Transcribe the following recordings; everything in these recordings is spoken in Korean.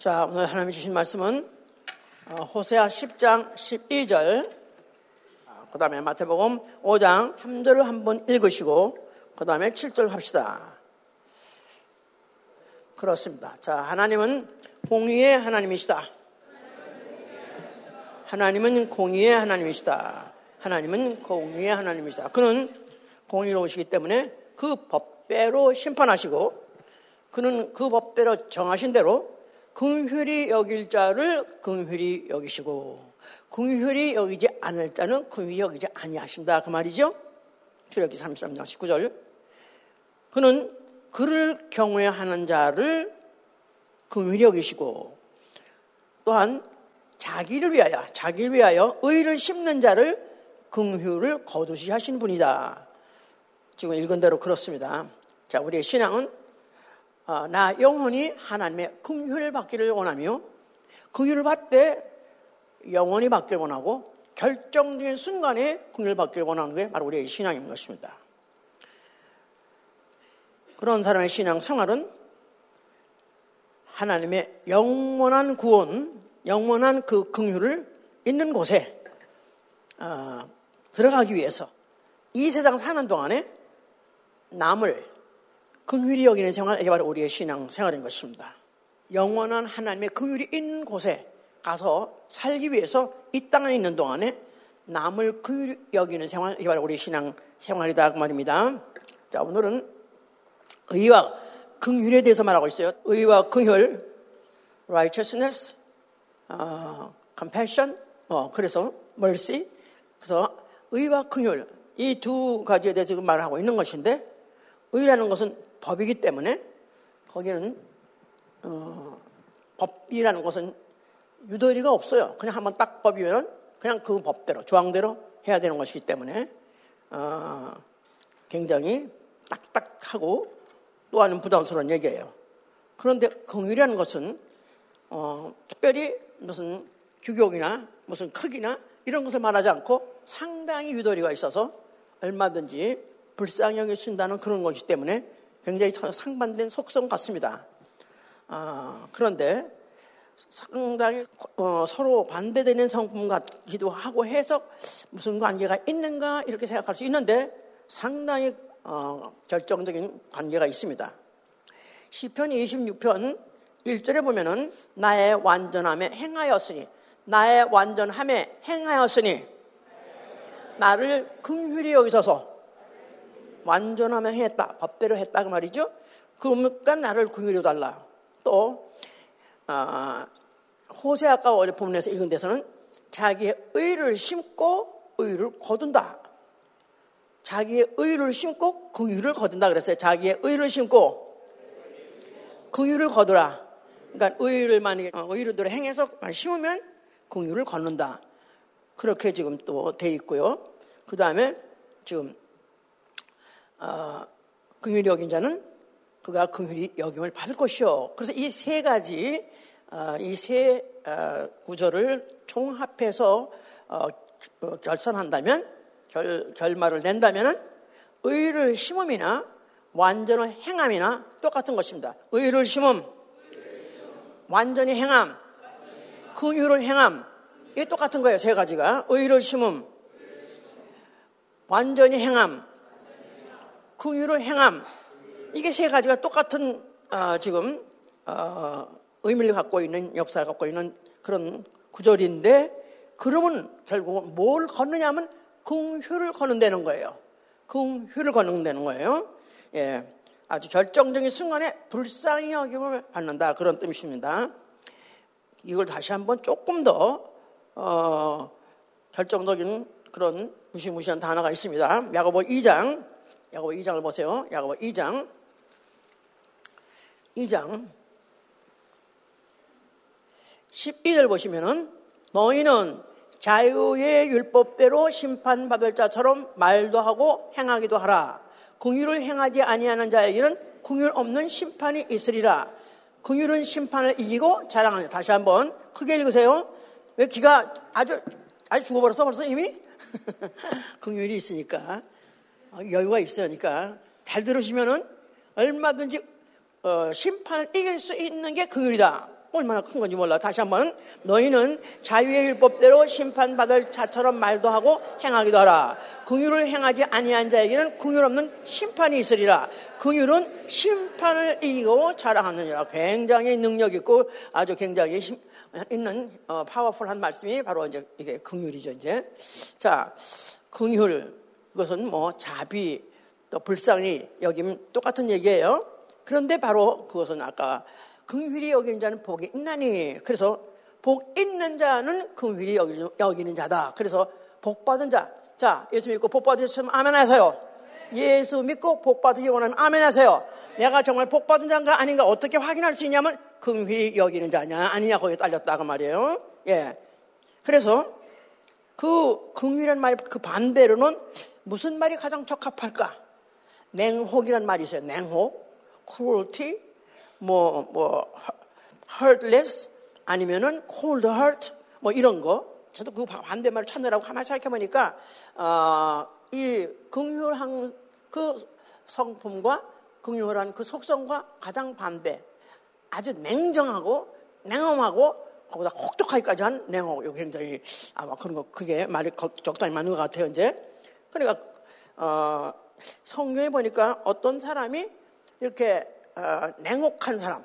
자, 오늘 하나님이 주신 말씀은 어, 호세아 10장 12절, 그 다음에 마태복음 5장 3절을 한번 읽으시고, 그 다음에 7절 합시다. 그렇습니다. 자, 하나님은 공의의 하나님이시다. 하나님은 공의의 하나님이시다. 하나님은 공의의 하나님이시다. 그는 공의로우시기 때문에 그 법대로 심판하시고, 그는 그 법대로 정하신 대로 긍휼히 여길 자를 긍휼히 여기시고 긍휼히 여기지 않을 자는 긍휼히 여기지 아니하신다 그 말이죠. 출애기 33장 19절. 그는 그를 경외하는 자를 긍휼히 여기시고 또한 자기를 위하여 자기를 위하여 의를 심는 자를 긍휼을 거두시 하신 분이다. 지금 읽은 대로 그렇습니다. 자, 우리의 신앙은 어, 나 영원히 하나님의 긍휼을 받기를 원하며 긍휼을 받되 영원히 받기를 원하고 결정적인 순간에 긍휼을 받기를 원하는 게 바로 우리의 신앙인 것입니다. 그런 사람의 신앙 생활은 하나님의 영원한 구원, 영원한 그 긍휼을 있는 곳에 어, 들어가기 위해서 이 세상 사는 동안에 남을 긍휼히 여기는 생활, 이게 바로 우리의 신앙 생활인 것입니다. 영원한 하나님의 긍휼이 있는 곳에 가서 살기 위해서 이 땅에 있는 동안에 남을 긍휼히 여기는 생활, 이게 바로 우리의 신앙 생활이다 그 말입니다. 자, 오늘은 의와 긍휼에 대해서 말하고 있어요. 의와 긍휼, righteousness, 어, compassion, 어, 그래서 mercy. 그래서 의와 긍휼 이 두 가지에 대해서 지금 말하고 있는 것인데 의라는 것은 법이기 때문에 거기는 어, 법이라는 것은 유도리가 없어요. 그냥 한번 딱 법이면 그냥 그 법대로 조항대로 해야 되는 것이기 때문에 어, 굉장히 딱딱하고 또 하는 부담스러운 얘기예요. 그런데 긍휼이라는 것은 어, 특별히 무슨 규격이나 무슨 크기나 이런 것을 말하지 않고 상당히 유도리가 있어서 얼마든지 불쌍히 여겨준다는 그런 것이기 때문에 굉장히 상반된 속성 같습니다. 아, 그런데 상당히 어, 서로 반대되는 성품 같기도 하고 해서 무슨 관계가 있는가 이렇게 생각할 수 있는데 상당히 어, 결정적인 관계가 있습니다. 시편 26편 1절에 보면은 나의 완전함에 행하였으니 나의 완전함에 행하였으니 나를 긍휼히 여기서서 완전하면 했다. 법대로 했다. 그 말이죠. 그러니까 나를 긍휼히 달라. 또, 어, 호세 아까 어제 본문에서 읽은 데서는 자기의 의를 심고 의를 거둔다. 자기의 의를 심고 긍휼을 거둔다 그랬어요. 자기의 의를 심고 긍휼을 거두라. 그러니까 의를 만약에 어, 의를 행해서 심으면 긍휼을 걷는다. 그렇게 지금 또 돼 있고요. 그 다음에 지금 어, 긍휼히 여긴 자는 그가 긍휼히 여김을 받을 것이요. 그래서 이 세 가지 어, 이세 어, 구절을 총합해서 어, 어, 결산한다면 결, 결말을 낸다면은 의를 심음이나 완전한 행함이나 똑같은 것입니다. 의를 심음, 완전히 행함, 긍휼을 행함 이게 똑같은 거예요. 세 가지가 의를 심음, 완전히 행함, 긍휼을 행함 이게 세 가지가 똑같은 어, 지금 어, 의미를 갖고 있는 역사를 갖고 있는 그런 구절인데 그러면 결국은 뭘 걷느냐면 긍휼을 걷는다는 거예요. 긍휼을 걷는다는 거예요. 예, 아주 결정적인 순간에 불쌍히 여김을 받는다 그런 뜻입니다. 이걸 다시 한번 조금 더 어, 결정적인 그런 무시무시한 단어가 있습니다. 야고보 2장 야고보 2장을 보세요. 야고보 2장 2장 12절 보시면은 너희는 자유의 율법대로 심판받을 자처럼 말도 하고 행하기도 하라. 궁율을 행하지 아니하는 자에게는 궁율 없는 심판이 있으리라. 궁율은 심판을 이기고 자랑하는 다시 한번 크게 읽으세요. 왜 기가 아주 아주 죽어버렸어 벌써 이미? 궁율이 있으니까 어, 여유가 있으니까 잘 들으시면은 얼마든지 어, 심판을 이길 수 있는 게 긍휼이다. 얼마나 큰 건지 몰라. 다시 한번 너희는 자유의 율법대로 심판받을 자처럼 말도 하고 행하기도 하라. 긍휼을 행하지 아니한 자에게는 긍휼 없는 심판이 있으리라. 긍휼은 심판을 이기고 자랑하느니라. 굉장히 능력 있고 아주 굉장히 심, 있는 어, 파워풀한 말씀이 바로 이제 이게 긍휼이죠 이제. 자, 긍휼 그것은 뭐 자비 또 불쌍히 여김 똑같은 얘기예요. 그런데 바로 그것은 아까 긍휼히 여기는 자는 복이 있나니. 그래서 복 있는 자는 긍휼히 여기는 자다. 그래서 복 받은 자. 자, 예수 믿고 복 받으셨으면 아멘 하세요. 예수 믿고 복 받으기 원하면 아멘 하세요. 내가 정말 복 받은 자인가 아닌가 어떻게 확인할 수 있냐면 긍휼히 여기는 자냐 아니냐 거기에 딸렸다고 말이에요. 예. 그래서 그 긍휼이란 말그 반대로는 무슨 말이 가장 적합할까? 냉혹이란 말이 있어요. 냉혹, cruelty, 뭐, 뭐, heartless, 아니면은 cold heart, 뭐 이런 거. 저도 그 반대말을 찾느라고 가만히 생각해보니까, 어, 이 긍휼한 그 성품과 긍휼한 그 속성과 가장 반대. 아주 냉정하고 냉엄하고 거기다 혹독하기까지 한 냉혹. 이거 굉장히 아마 그런 거 그게 말이 적당히 맞는 것 같아요 이제. 그러니까 어, 성경에 보니까 어떤 사람이 이렇게 어, 냉혹한 사람,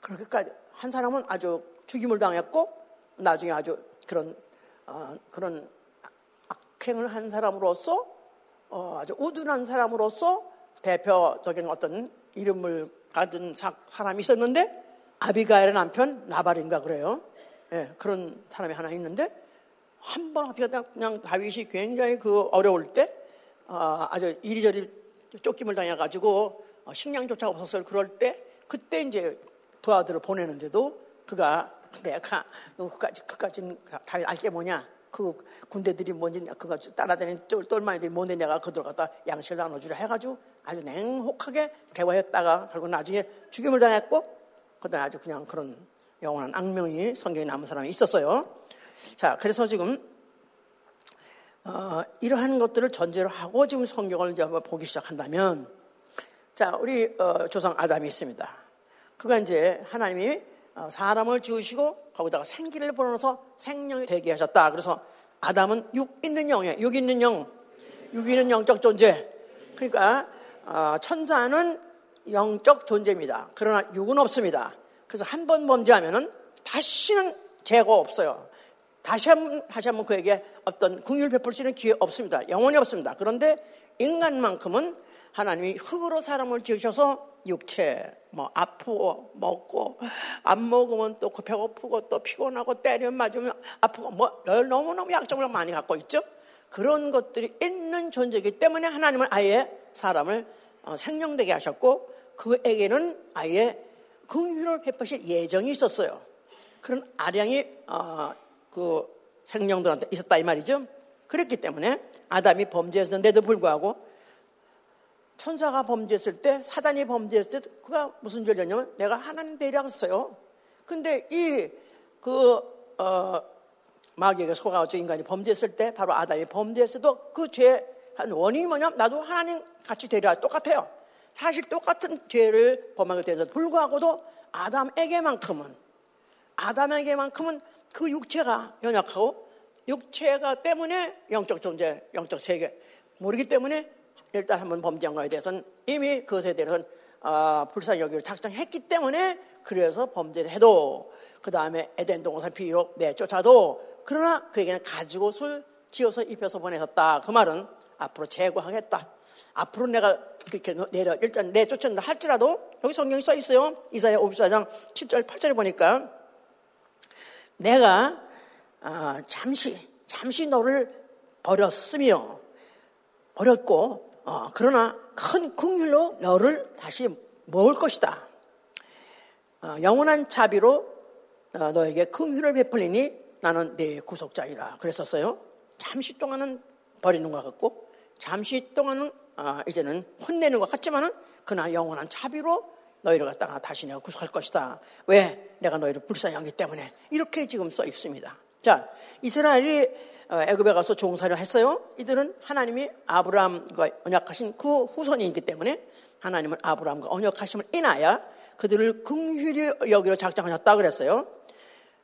그렇게까지 한 사람은 아주 죽임을 당했고 나중에 아주 그런 어, 그런 악행을 한 사람으로서 어, 아주 우둔한 사람으로서 대표적인 어떤 이름을 가진 사, 람이 있었는데 아비가엘의 남편 나발인가 그래요. 예, 그런 사람이 하나 있는데 한 번 어떻게 그냥 다윗이 굉장히 그 어려울 때 어, 아주 이리저리 쫓김을 당해가지고 어, 식량조차 없었을 그럴 때 그때 이제 부하들을 보내는데도 그가 내가 그까지 그까지는 다 알게 뭐냐 그 군대들이 뭔지 그거 따라다니는 똘마니들이 뭔데 내가 그들 갖다 양식을 나눠주려 해가지고 아주 냉혹하게 대화했다가 결국 나중에 죽임을 당했고 그다음 아주 그냥 그런 영원한 악명이 성경에 남은 사람이 있었어요. 자, 그래서 지금 어, 이러한 것들을 전제로 하고 지금 성경을 이제 한번 보기 시작한다면 자, 우리 어, 조상 아담이 있습니다. 그가 이제 하나님이 어, 사람을 지으시고 거기다가 생기를 불어넣어서 생명이 되게 하셨다. 그래서 아담은 육 있는 영이에요. 육 있는 영, 육 있는 영적 존재. 그러니까 어, 천사는 영적 존재입니다. 그러나 육은 없습니다. 그래서 한 번 범죄하면은 다시는 죄가 없어요. 다시 한 번, 다시 한번 그에게 어떤 궁율 베풀 수 있는 기회 없습니다. 영원히 없습니다. 그런데 인간만큼은 하나님이 흙으로 사람을 지으셔서 육체, 뭐 아프고 먹고 안 먹으면 또그 배고프고 또 피곤하고 때려 맞으면 아프고 뭐 너무너무 약점을 많이 갖고 있죠. 그런 것들이 있는 존재이기 때문에 하나님은 아예 사람을 어, 생명되게 하셨고 그에게는 아예 긍휼을 베푸실 예정이 있었어요. 그런 아량이 어, 그 생명들한테 있었다 이 말이죠. 그랬기 때문에 아담이 범죄했는데도 불구하고 천사가 범죄했을 때, 사단이 범죄했을 때, 그가 무슨 죄를 졌냐면 내가 하나님 대리하겠어요. 근데 이, 그, 어, 마귀에게 속아가지고 인간이 범죄했을 때, 바로 아담이 범죄했어도 그 죄, 한 원인이 뭐냐면 나도 하나님 같이 대리하 똑같아요. 사실 똑같은 죄를 범하게 되는데 불구하고도 아담에게만큼은, 아담에게만큼은 그 육체가 연약하고 육체가 때문에 영적 존재, 영적 세계 모르기 때문에 일단 한번 범죄한 거에 대해서는 이미 그것에 대해서는 아, 불쌍히 여기를 작정했기 때문에 그래서 범죄를 해도 그 다음에 에덴 동산 비록 내쫓아도 그러나 그에게는 가지고 술 지어서 입혀서 보내셨다. 그 말은 앞으로 제거하겠다. 앞으로 내가 그렇게 내려 일단 내쫓는다 할지라도 여기 성경이 써 있어요. 이사야 54장 7절 8절에 보니까 내가 아, 잠시 잠시 너를 버렸으며 버렸고 어, 그러나 큰 긍휼로 너를 다시 모을 것이다. 어, 영원한 자비로 어, 너에게 긍휼을 베풀리니 나는 내 구속자이라 그랬었어요. 잠시 동안은 버리는 것 같고 잠시 동안은 어, 이제는 혼내는 것 같지만은 그러나 영원한 자비로 너희를 갖다가 다시 내가 구속할 것이다. 왜? 내가 너희를 불쌍히 하기 때문에 이렇게 지금 써 있습니다. 자, 이스라엘이 어, 애굽에 가서 종사를 했어요. 이들은 하나님이 아브라함과 언약하신 그 후손이기 때문에 하나님은 아브라함과 언약하심을 인하여 그들을 긍휼히 여기로 작정하셨다 그랬어요.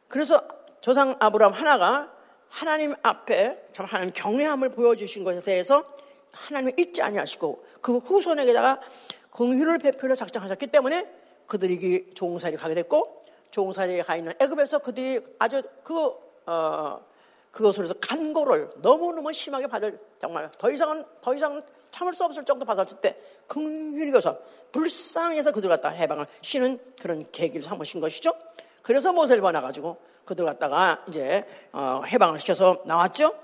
그래서 조상 아브라함 하나가 하나님 앞에 참 하나님 경외함을 보여주신 것에 대해서 하나님을 잊지 아니하시고 그 후손에게다가 긍휼을 베풀어 작정하셨기 때문에 그들이 종살이 가게 됐고 종살이에 가 있는 애굽에서 그들이 아주 그 어, 그것으로서 간고를 너무너무 심하게 받을 정말 더 이상은 더 이상 참을 수 없을 정도 받았을 때 긍휼히 여서 불쌍해서 그들 갖다 해방을 쉬는 그런 계기를 삼으신 것이죠. 그래서 모세를 보내가지고 그들 갖다가 이제 어, 해방을 시켜서 나왔죠.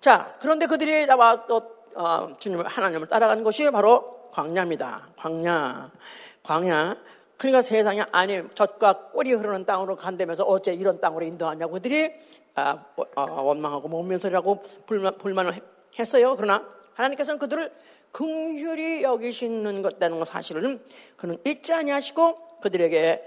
자 그런데 그들이 나와 또 어, 주님 하나님을 따라간 것이 바로 광야입니다. 광야, 광야. 그러니까 세상에 아니 젖과 꿀이 흐르는 땅으로 간다면서 어째 이런 땅으로 인도하냐고 그들이 아, 어, 원망하고 몸면설이라고 불만, 불만을 했어요. 그러나 하나님께서는 그들을 긍휼히 여기시는 것다는 사실을 그는 잊지 아니하시고 그들에게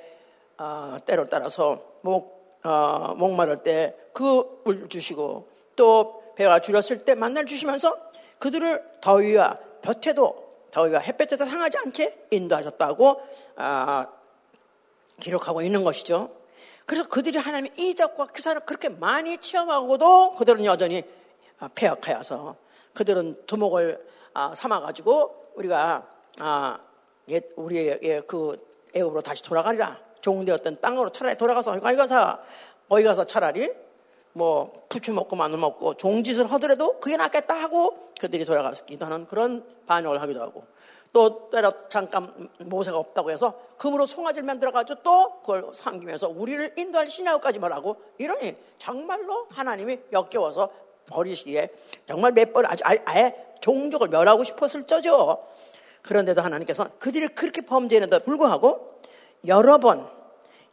어, 때를 따라서 목 어, 목마를 때 그 물 주시고 또 배가 줄었을 때 만날 주시면서 그들을 더위와 볕에도 더위와 햇볕에도 상하지 않게 인도하셨다고 아, 기록하고 있는 것이죠. 그래서 그들이 하나님의 이적과 기사를 그렇게 많이 체험하고도 그들은 여전히 아, 폐역하여서 그들은 두목을 아, 삼아가지고 우리가 아, 우리의 그 애굽으로 다시 돌아가리라 종되었던 땅으로 차라리 돌아가서 거기 가서 거기 가서 차라리 뭐 부추 먹고 마늘 먹고 종짓을 하더라도 그게 낫겠다 하고 그들이 돌아가기도 하는 그런 반역을 하기도 하고 또 때려 잠깐 모세가 없다고 해서 금으로 송아지를 만들어가지고 또 그걸 삼기면서 우리를 인도할 신하까지 말하고 이러니 정말로 하나님이 역겨워서 버리시기에 정말 몇 번 아주 아예 종족을 멸하고 싶었을 적죠. 그런데도 하나님께서 그들이 그렇게 범죄했는데도 불구하고 여러 번,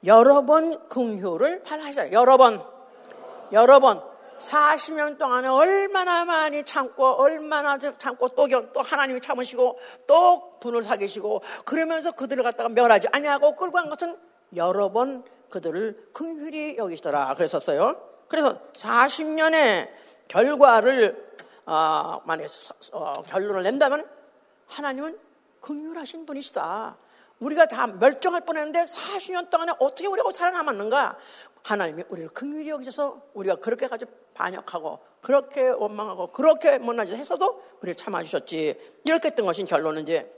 여러 번 긍휼을 발하셨어요. 여러 번, 여러 번 40년 동안에 얼마나 많이 참고 얼마나 참고 또, 또 하나님이 참으시고 또 분을 사귀시고 그러면서 그들을 갖다가 멸하지 아니하고 끌고 간 것은 여러 번 그들을 긍휼히 여기시더라 그랬었어요. 그래서 40년의 결과를 어, 만약 어, 결론을 낸다면 하나님은 긍휼하신 분이시다. 우리가 다 멸종할 뻔했는데 40년 동안에 어떻게 우리가 살아남았는가? 하나님이 우리를 긍휼히 여기셔서 우리가 그렇게 가지고 반역하고 그렇게 원망하고 그렇게 못난 짓 해서도 우리를 참아주셨지. 이렇게 했던 것이 결론은 이제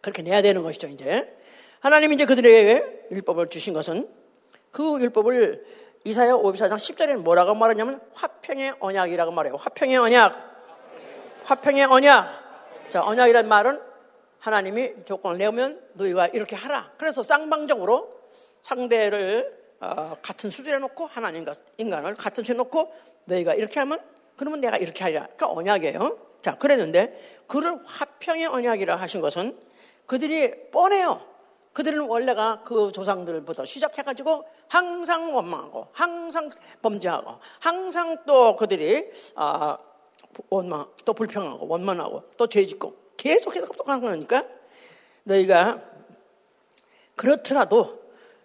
그렇게 내야 되는 것이죠, 이제. 하나님이 이제 그들에게 율법을 주신 것은 그 율법을 이사야 54장 10절에는 뭐라고 말하냐면 화평의 언약이라고 말해요. 화평의 언약. 화평의 언약. 자, 언약이란 말은 하나님이 조건을 내면 너희가 이렇게 하라. 그래서 쌍방적으로 상대를 어, 같은 수준에 놓고 하나님과 인간을 같은 수준에 놓고 너희가 이렇게 하면 그러면 내가 이렇게 하리라. 그러니까 언약이에요. 자, 그랬는데 그를 화평의 언약이라 하신 것은 그들이 뻔해요. 그들은 원래가 그 조상들부터 시작해가지고 항상 원망하고 항상 범죄하고 항상 또 그들이 아, 원망 또 불평하고 원망하고 또 죄짓고 계속해서 똑똑한 거니까 너희가 그렇더라도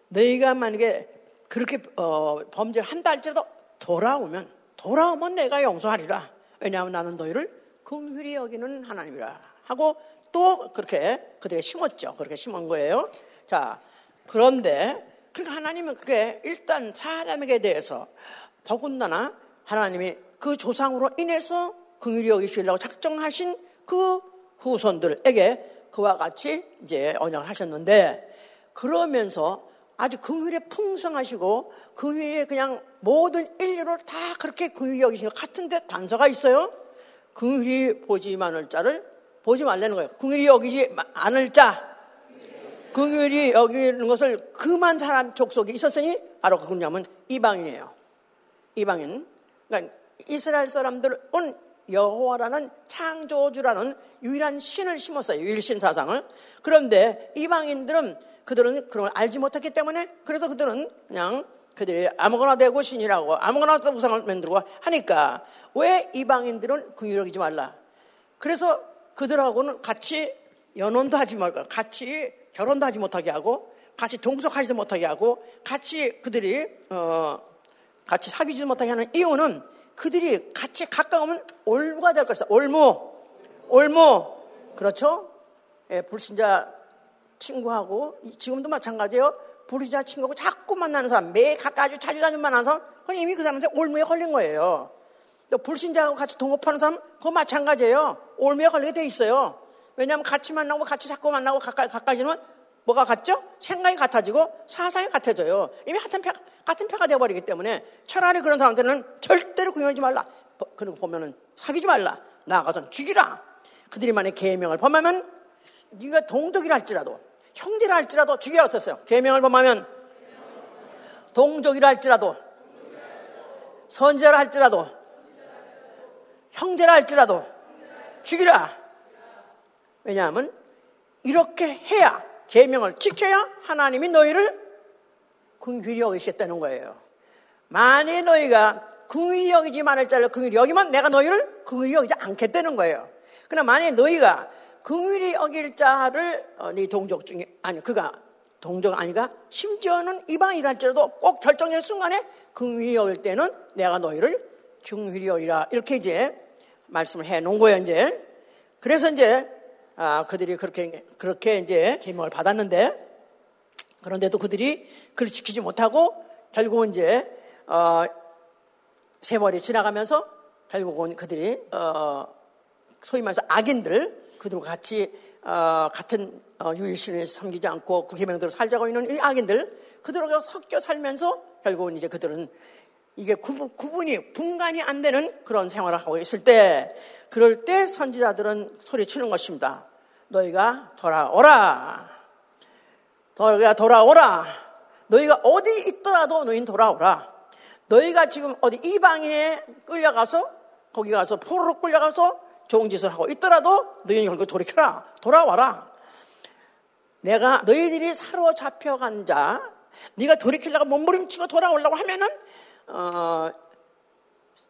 너희가 만약에 그렇게 어, 범죄를 한다 할지라도 돌아오면 돌아오면 내가 용서하리라. 왜냐하면 나는 너희를 긍휼히 여기는 하나님이라 하고 또 그렇게 그들에게 심었죠. 그렇게 심은 거예요. 자, 그런데 그러니까 하나님은 그게 일단 사람에게 대해서 더군다나 하나님이 그 조상으로 인해서 긍휼히 여기시려고 작정하신 그 후손들에게 그와 같이 이제 언약을 하셨는데 그러면서 아주 긍휼에 풍성하시고 긍휼에 그냥 모든 인류를 다 그렇게 긍휼히 여기신 것 같은데 단서가 있어요. 긍휼히 보지 않을 자를 보지 말라는 거예요. 긍휼히 여기지 않을 자. 긍휼히 여기는 것을 그만 사람 족속이 있었으니 바로 그분냐면 이방인이에요. 이방인. 그러니까 이스라엘 사람들은 여호와라는 창조주라는 유일한 신을 심었어요. 유일신 사상을. 그런데 이방인들은 그들은 그런 걸 알지 못했기 때문에 그래서 그들은 그냥 그들이 아무거나 되고 신이라고 아무거나 우상을 만들고 하니까 왜 이방인들은 긍휼하지 말라. 그래서 그들하고는 같이 연혼도 하지 말고 같이 결혼도 하지 못하게 하고 같이 동석하지도 못하게 하고 같이 그들이 어 같이 사귀지도 못하게 하는 이유는 그들이 같이 가까우면 올무가 될 것이다. 올무, 올무. 그렇죠? 예, 불신자 친구하고 지금도 마찬가지예요. 부르자 친구하고 자꾸 만나는 사람, 매 가까이 자주 자주 만나는 사람, 그건 이미 그 사람한테 올무에 걸린 거예요. 또 불신자하고 같이 동업하는 사람, 그거 마찬가지예요. 올무에 걸리게 돼 있어요. 왜냐하면 같이 만나고 같이 자꾸 만나고 가까이 가까이지면 뭐가 같죠? 생각이 같아지고 사상이 같아져요. 이미 같은 표, 같은 표가 되어버리기 때문에 차라리 그런 사람들은 절대로 구현하지 말라. 거 보면은 사귀지 말라. 나아가서 죽이라. 그들이만의 계명을 범하면 네가 동족이라 할지라도 형제라 할지라도 죽이라고 썼어요. 계명을 범하면 동족이라 할지라도 선지자라 할지라도 형제라 할지라도 죽이라. 왜냐하면 이렇게 해야 계명을 지켜야 하나님이 너희를 긍휼히 여기시겠다는 거예요. 만일 너희가 긍휼히 여기지 않을 자를 긍휼히 여기면 내가 너희를 긍휼히 여기지 않겠다는 거예요. 그러나 만일 너희가 긍휼히 여길 자를 어, 네 동족 중에 아니 그가 동족 아니가 심지어는 이방이랄지라도 꼭 결정적인 순간에 긍휼히 여길 때는 내가 너희를 긍휼히 여기라. 이렇게 이제 말씀을 해 놓은 거예요 이제. 그래서 이제 아, 그들이 그렇게 그렇게 이제 계명을 받았는데 그런데도 그들이 그를 지키지 못하고 결국은 이제 어, 세월이 지나가면서 결국은 그들이 어, 소위 말해서 악인들 그들과 같이 어, 같은 어, 유일신을 섬기지 않고 그 계명대로 살자고 있는 이 악인들 그들과 섞여 살면서 결국은 이제 그들은 이게 구분, 구분 이 분간이 안 되는 그런 생활을 하고 있을 때 그럴 때 선지자들은 소리치는 것입니다. 너희가 돌아오라. 너희가 돌아오라. 너희가 어디 있더라도 너희는 돌아오라. 너희가 지금 어디 이방인에 끌려가서 거기 가서 포로로 끌려가서 좋은 짓을 하고 있더라도 너희는 결국 돌이켜라. 돌아와라. 내가 너희들이 사로잡혀간 자, 네가 돌이키려고 몸부림치고 돌아오려고 하면은 어,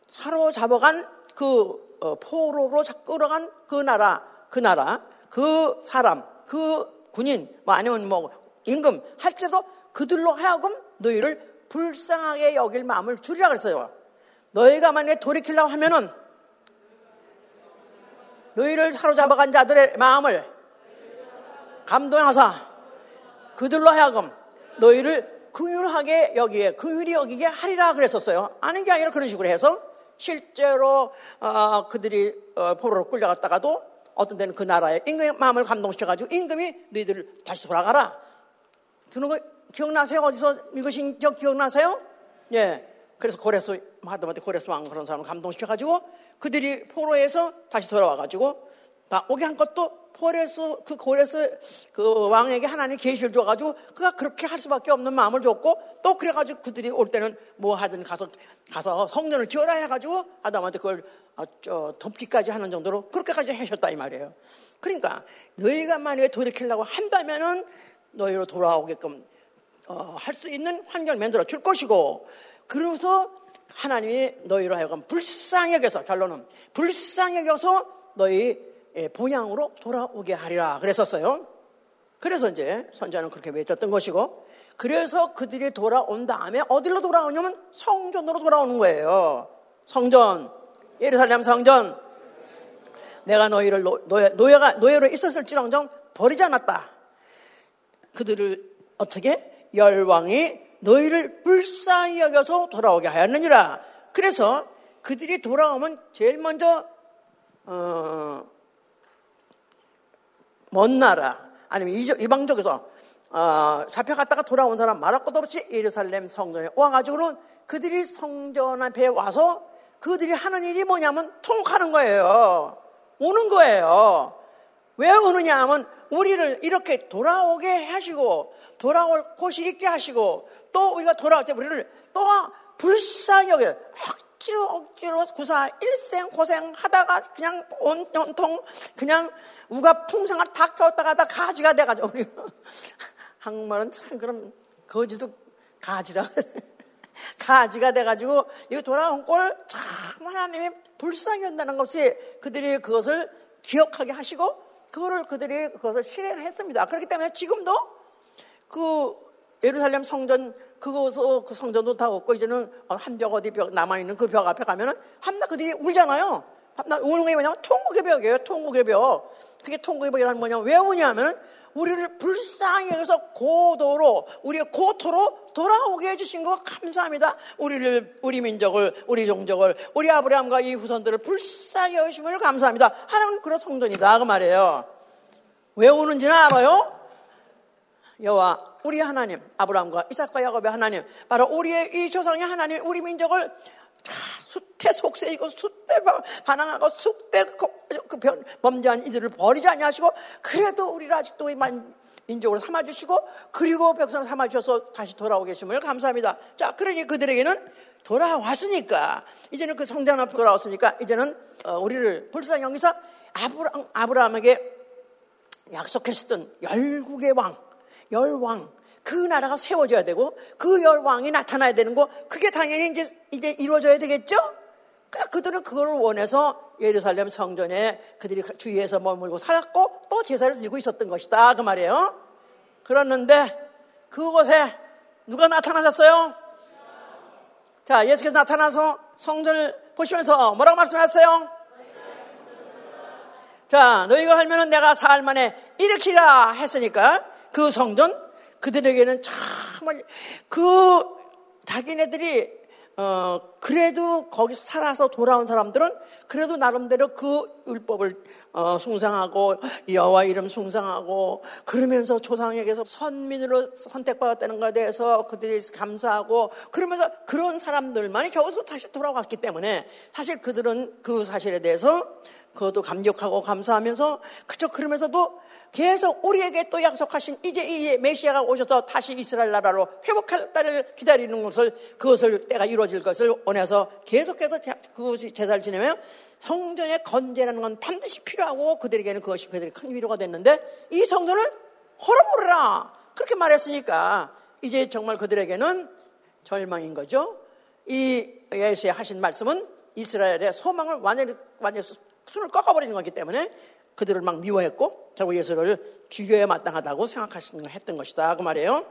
사로잡아간 그 어, 포로로 끌어간 그 나라, 그 나라, 그 사람, 그 군인, 뭐 아니면 뭐 임금 할지도 그들로 하여금 너희를 불쌍하게 여길 마음을 줄이라 그랬어요. 너희가 만약에 돌이키려고 하면은 너희를 사로잡아간 자들의 마음을 감동하사 그들로 하여금 너희를 긍휼하게 여기에 긍휼히 여기게 하리라 그랬었어요. 아는 게 아니라 그런 식으로 해서 실제로 어, 그들이 어, 포로로 끌려갔다가도 어떤 데는 그 나라의 임금의 마음을 감동시켜가지고 임금이 너희들 다시 돌아가라. 그런 거 기억나세요? 어디서 읽으신 적 기억나세요? 예. 그래서 고레스 하다못해 고레스 왕 그런 사람을 감동시켜가지고 그들이 포로에서 다시 돌아와가지고 오게 한 것도 포레스 그 고레스 그 왕에게 하나님 계시를 줘가지고 그가 그렇게 할 수밖에 없는 마음을 줬고 또 그래가지고 그들이 올 때는 뭐 하든 가서 가서 성전을 지어라 해가지고 아담한테 그걸 어, 저, 덮기까지 하는 정도로 그렇게까지 하셨다 이 말이에요. 그러니까 너희가 만약에 돌이키려고 한다면은 너희로 돌아오게끔 어, 할 수 있는 환경을 만들어 줄 것이고 그래서 하나님이 너희로 하여금 불쌍히 여겨서 결론은 불쌍히 여겨서 너희 본향으로 돌아오게 하리라 그랬었어요. 그래서 이제 선자는 그렇게 외쳤던 것이고 그래서 그들이 돌아온 다음에 어디로 돌아오냐면 성전으로 돌아오는 거예요. 성전, 예루살렘 성전. 내가 너희를 노예, 노예가, 노예로 있었을지랑정 버리지 않았다. 그들을 어떻게? 열왕이 너희를 불쌍히 여겨서 돌아오게 하였느니라. 그래서 그들이 돌아오면 제일 먼저 어, 먼 나라 아니면 이방적에서 어, 잡혀갔다가 돌아온 사람 말할 것도 없이 예루살렘 성전에 와가지고는 그들이 성전 앞에 와서 그들이 하는 일이 뭐냐면 통하는 거예요. 오는 거예요. 왜 오느냐 하면 우리를 이렇게 돌아오게 하시고 돌아올 곳이 있게 하시고 또 우리가 돌아올 때 우리를 또 불쌍히 여겨 억지로 억지로 구사 일생 고생하다가 그냥 온통 그냥 우가 풍성한 다 켰다가 다 가지가 돼가지고 우리 한국말은 참 그럼 거지도 가지라 가지가 돼가지고 이거 돌아온 꼴 참 하나님이 불쌍히 한다는 것이 그들이 그것을 기억하게 하시고 그거를 그들이 그것을 실행했습니다. 그렇기 때문에 지금도 그 예루살렘 성전 그것서 그 성전도 다 없고 이제는 한 벽 어디 벽 남아 있는 그 벽 앞에 가면은 한나 그들이 울잖아요. 오는 게 뭐냐면 통곡의 벽이에요. 통곡의 벽. 그게 통곡의 벽이라는 뭐냐면 왜 오냐면 우리를 불쌍히 여기서 고도로 우리의 고토로 돌아오게 해주신 거 감사합니다. 우리를 우리 민족을 우리 종족을 우리 아브라함과 이 후손들을 불쌍히 여기심을 감사합니다. 하나님 그런 성전이다 그 말이에요. 왜 오는지는 알아요? 여호와 우리 하나님 아브라함과 이삭과 야곱의 하나님 바로 우리의 이 조상의 하나님 우리 민족을 수태 속세이고 수태 반항하고 수태 그 범죄한 이들을 버리지 아니하시고 그래도 우리를 아직도 민족으로 삼아주시고 그리고 백성 삼아주셔서 다시 돌아오 계심을 감사합니다. 자, 그러니 그들에게는 돌아왔으니까 이제는 그 성전 앞에 돌아왔으니까 이제는 어, 우리를 불쌍히 여기서 아브라, 아브라함에게 약속했었던 열국의 왕, 열왕 그 나라가 세워져야 되고 그 열왕이 나타나야 되는 거 그게 당연히 이제 이제 이루어져야 되겠죠? 그러니까 그들은 그걸 원해서 예루살렘 성전에 그들이 주위에서 머물고 살았고 또 제사를 드리고 있었던 것이다 그 말이에요. 그랬는데 그곳에 누가 나타나셨어요? 자, 예수께서 나타나서 성전을 보시면서 뭐라고 말씀하셨어요? 자, 너희가 하면은 내가 사흘 만에 일으키라 했으니까 그 성전 그들에게는 정말 그 자기네들이 어 그래도 거기서 살아서 돌아온 사람들은 그래도 나름대로 그 율법을 어 숭상하고 여호와 이름 숭상하고 그러면서 조상에게서 선민으로 선택받았다는 것에 대해서 그들이 감사하고 그러면서 그런 사람들만이 겨우 다시 돌아왔기 때문에 사실 그들은 그 사실에 대해서 그것도 감격하고 감사하면서 그저 그러면서도 계속 우리에게 또 약속하신 이제 이 메시아가 오셔서 다시 이스라엘 나라로 회복할 때를 기다리는 것을 그것을 때가 이루어질 것을 원해서 계속해서 그것이 제사를 지내면 성전의 건재라는 건 반드시 필요하고 그들에게는 그것이 그들의 큰 위로가 됐는데 이 성전을 헐어버려라 그렇게 말했으니까 이제 정말 그들에게는 절망인 거죠. 이 예수의 하신 말씀은 이스라엘의 소망을 완전히 완전히 손을 꺾어버리는 거기 때문에 그들을 막 미워했고 결국 예수를 죽여야 마땅하다고 생각하시는 했던 것이다 그 말이에요.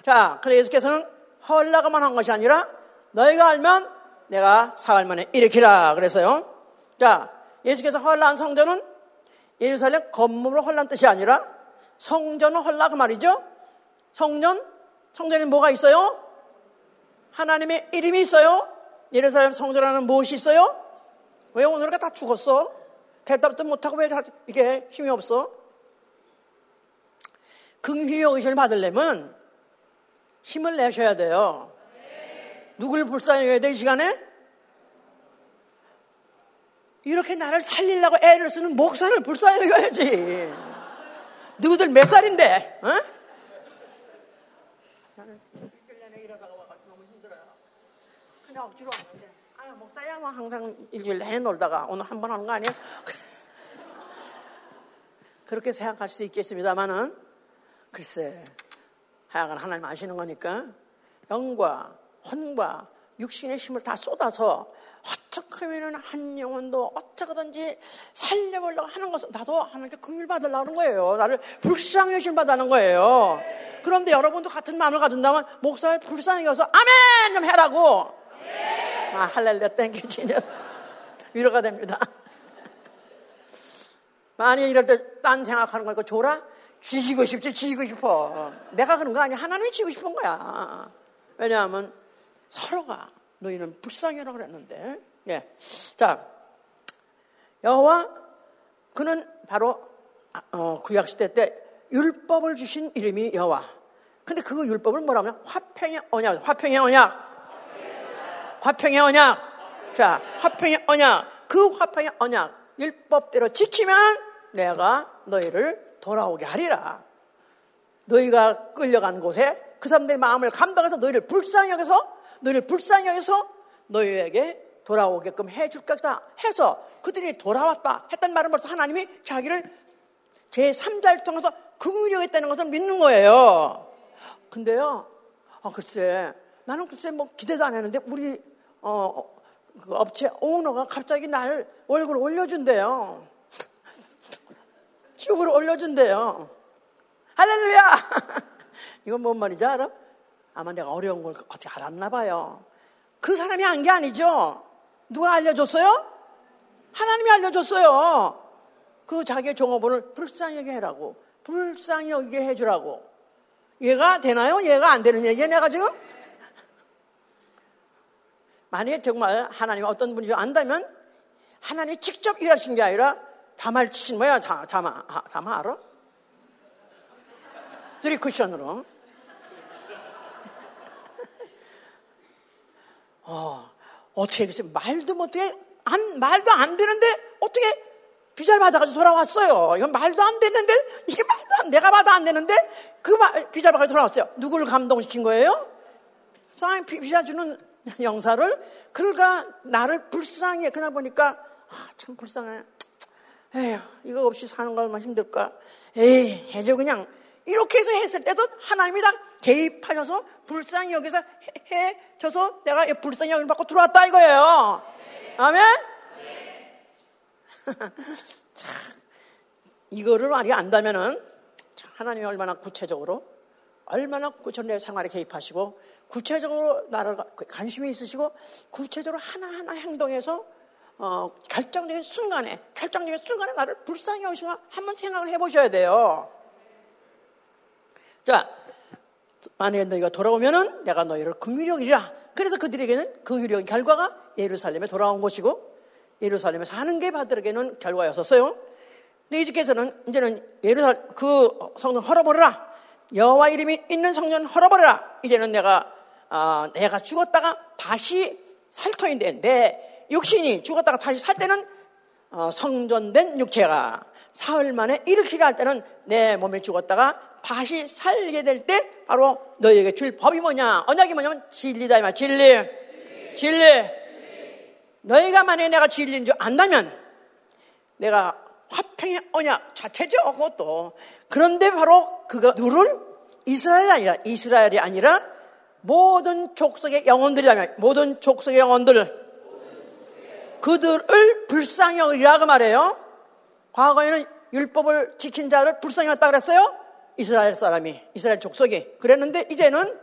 자, 그래서 예수께서는 헐라가만 한 것이 아니라 너희가 알면 내가 사흘 만에 일으키라 그래서요. 자, 예수께서 헐라한 성전은 예루살렘 건물로 헐란 뜻이 아니라 성전은 헐라 그 말이죠. 성전, 성전에 뭐가 있어요? 하나님의 이름이 있어요. 예루살렘 성전에는 무엇이 있어요? 왜 오늘가 다 죽었어? 대답도 못하고 왜 이게 힘이 없어? 긍휼의 의심을 받으려면 힘을 내셔야 돼요. 누굴 불쌍히 해야 돼, 이 시간에? 이렇게 나를 살리려고 애를 쓰는 목사를 불쌍히 여야지. 누구들 몇 살인데, 어? 나는 1년에 일하다가 와가지고 너무 힘들어요. 그냥 억지로 왔는데. 목사야, 뭐 항상 일주일 내내 놀다가 오늘 한 번 하는 거 아니에요? 그렇게 생각할 수 있겠습니다만은, 글쎄, 하여간 하나님 아시는 거니까, 영과 혼과 육신의 힘을 다 쏟아서 어떻게 하면 한 영혼도 어떻게든지 살려보려고 하는 것은 나도 하나님께 긍휼 받으려고 하는 거예요. 나를 불쌍히 여심 받는 거예요. 그런데 여러분도 같은 마음을 가진다면 목사를 불쌍히 여서 아멘 좀 해라고. 아, 할렐루야, 땡큐, 진짜. 위로가 됩니다. 만약 이럴 때 딴 생각하는 거니까 줘라? 쥐고 싶지, 쥐고 싶어. 내가 그런 거 아니야. 하나님이 쥐고 싶은 거야. 왜냐하면 서로가 너희는 불쌍해라 그랬는데. 예. 자, 여호와 그는 바로 어, 구약 시대 때 율법을 주신 이름이 여호와. 근데 그 율법을 뭐라면 화평의 언약, 화평의 언약. 화평의 언약. 자, 화평의 언약. 그 화평의 언약. 율법대로 지키면 내가 너희를 돌아오게 하리라. 너희가 끌려간 곳에 그 사람들의 마음을 감당해서 너희를 불쌍히 여겨서 너희를 불쌍히 여겨서 너희에게 돌아오게끔 해줄 거다 해서 그들이 돌아왔다 했단 말은 벌써 하나님이 자기를 제3자를 통해서 긍휼하겠다는 것을 믿는 거예요. 근데요, 어, 글쎄, 나는 글쎄 뭐 기대도 안 했는데 우리 어, 그 업체 오너가 갑자기 날 월급을 올려준대요. 축을 올려준대요. 할렐루야! 이건 뭔 말인지 알아? 아마 내가 어려운 걸 어떻게 알았나 봐요. 그 사람이 한게 아니죠? 누가 알려줬어요? 하나님이 알려줬어요. 그 자기의 종업원을 불쌍히 해라고. 불쌍히 여기게 해주라고. 얘가 되나요? 얘가 안 되는 얘기야, 내가 지금? 만약에 정말 하나님이 어떤 분인지 안다면 하나님이 직접 일하신 게 아니라 다말 치신 뭐야? 다, 다마, 다마 알아? 드리 쿠션으로. 어, 어떻게, 말도 못해, 안, 말도 안 되는데, 어떻게 비자를 받아가지고 돌아왔어요. 이건 말도 안 되는데, 이게 말도 안, 내가 봐도 안 되는데, 그 말, 비자를 받아가지고 돌아왔어요. 누구를 감동시킨 거예요? 사인 비자 주는 영사를, 그러니까 나를 불쌍해. 그냥 보니까, 아, 참 불쌍해. 에휴, 이거 없이 사는 거 얼마나 힘들까. 에이, 해줘, 그냥. 이렇게 해서 했을 때도 하나님이 다 개입하셔서 불쌍히 여기서 해, 줘서 내가 불쌍히 여기를 받고 들어왔다 이거예요. 아멘? 참, 이거를 많이 안다면은 하나님이 얼마나 구체적으로, 얼마나 구체적으로 내 생활에 개입하시고, 구체적으로 나를 관심이 있으시고, 구체적으로 하나하나 행동해서, 어, 결정적인 순간에, 결정적인 순간에 나를 불쌍히 여기시고 한번 생각을 해보셔야 돼요. 자, 만약에 너희가 돌아오면은 내가 너희를 긍휼력이라. 그래서 그들에게는 긍휼력의 결과가 예루살렘에 돌아온 것이고 예루살렘에 사는 게 바들에게는 결과였었어요. 근데 이집께서는 이제는 예루살 그 성전 헐어버려라. 여호와 이름이 있는 성전 헐어버려라. 이제는 내가 아, 내가 죽었다가 다시 살 터인데 내 육신이 죽었다가 다시 살 때는 어, 성전된 육체가 사흘 만에 일으키려 할 때는 내 몸에 죽었다가 다시 살게 될 때 바로 너희에게 줄 법이 뭐냐? 언약이 뭐냐면 진리다 이말 진리. 진리. 진리. 너희가 만약에 내가 진리인 줄 안다면 내가 화평의 언약 자체죠, 그것도. 그런데 바로 그거 누를 이스라엘이 아니라 이스라엘이 아니라 모든 족속의 영혼들이라면 모든 족속의 영혼들 그들을 불쌍히 여기라 그 말이에요. 과거에는 율법을 지킨 자를 불쌍히 여겼다 그랬어요. 이스라엘 사람이, 이스라엘 족속이. 그랬는데 이제는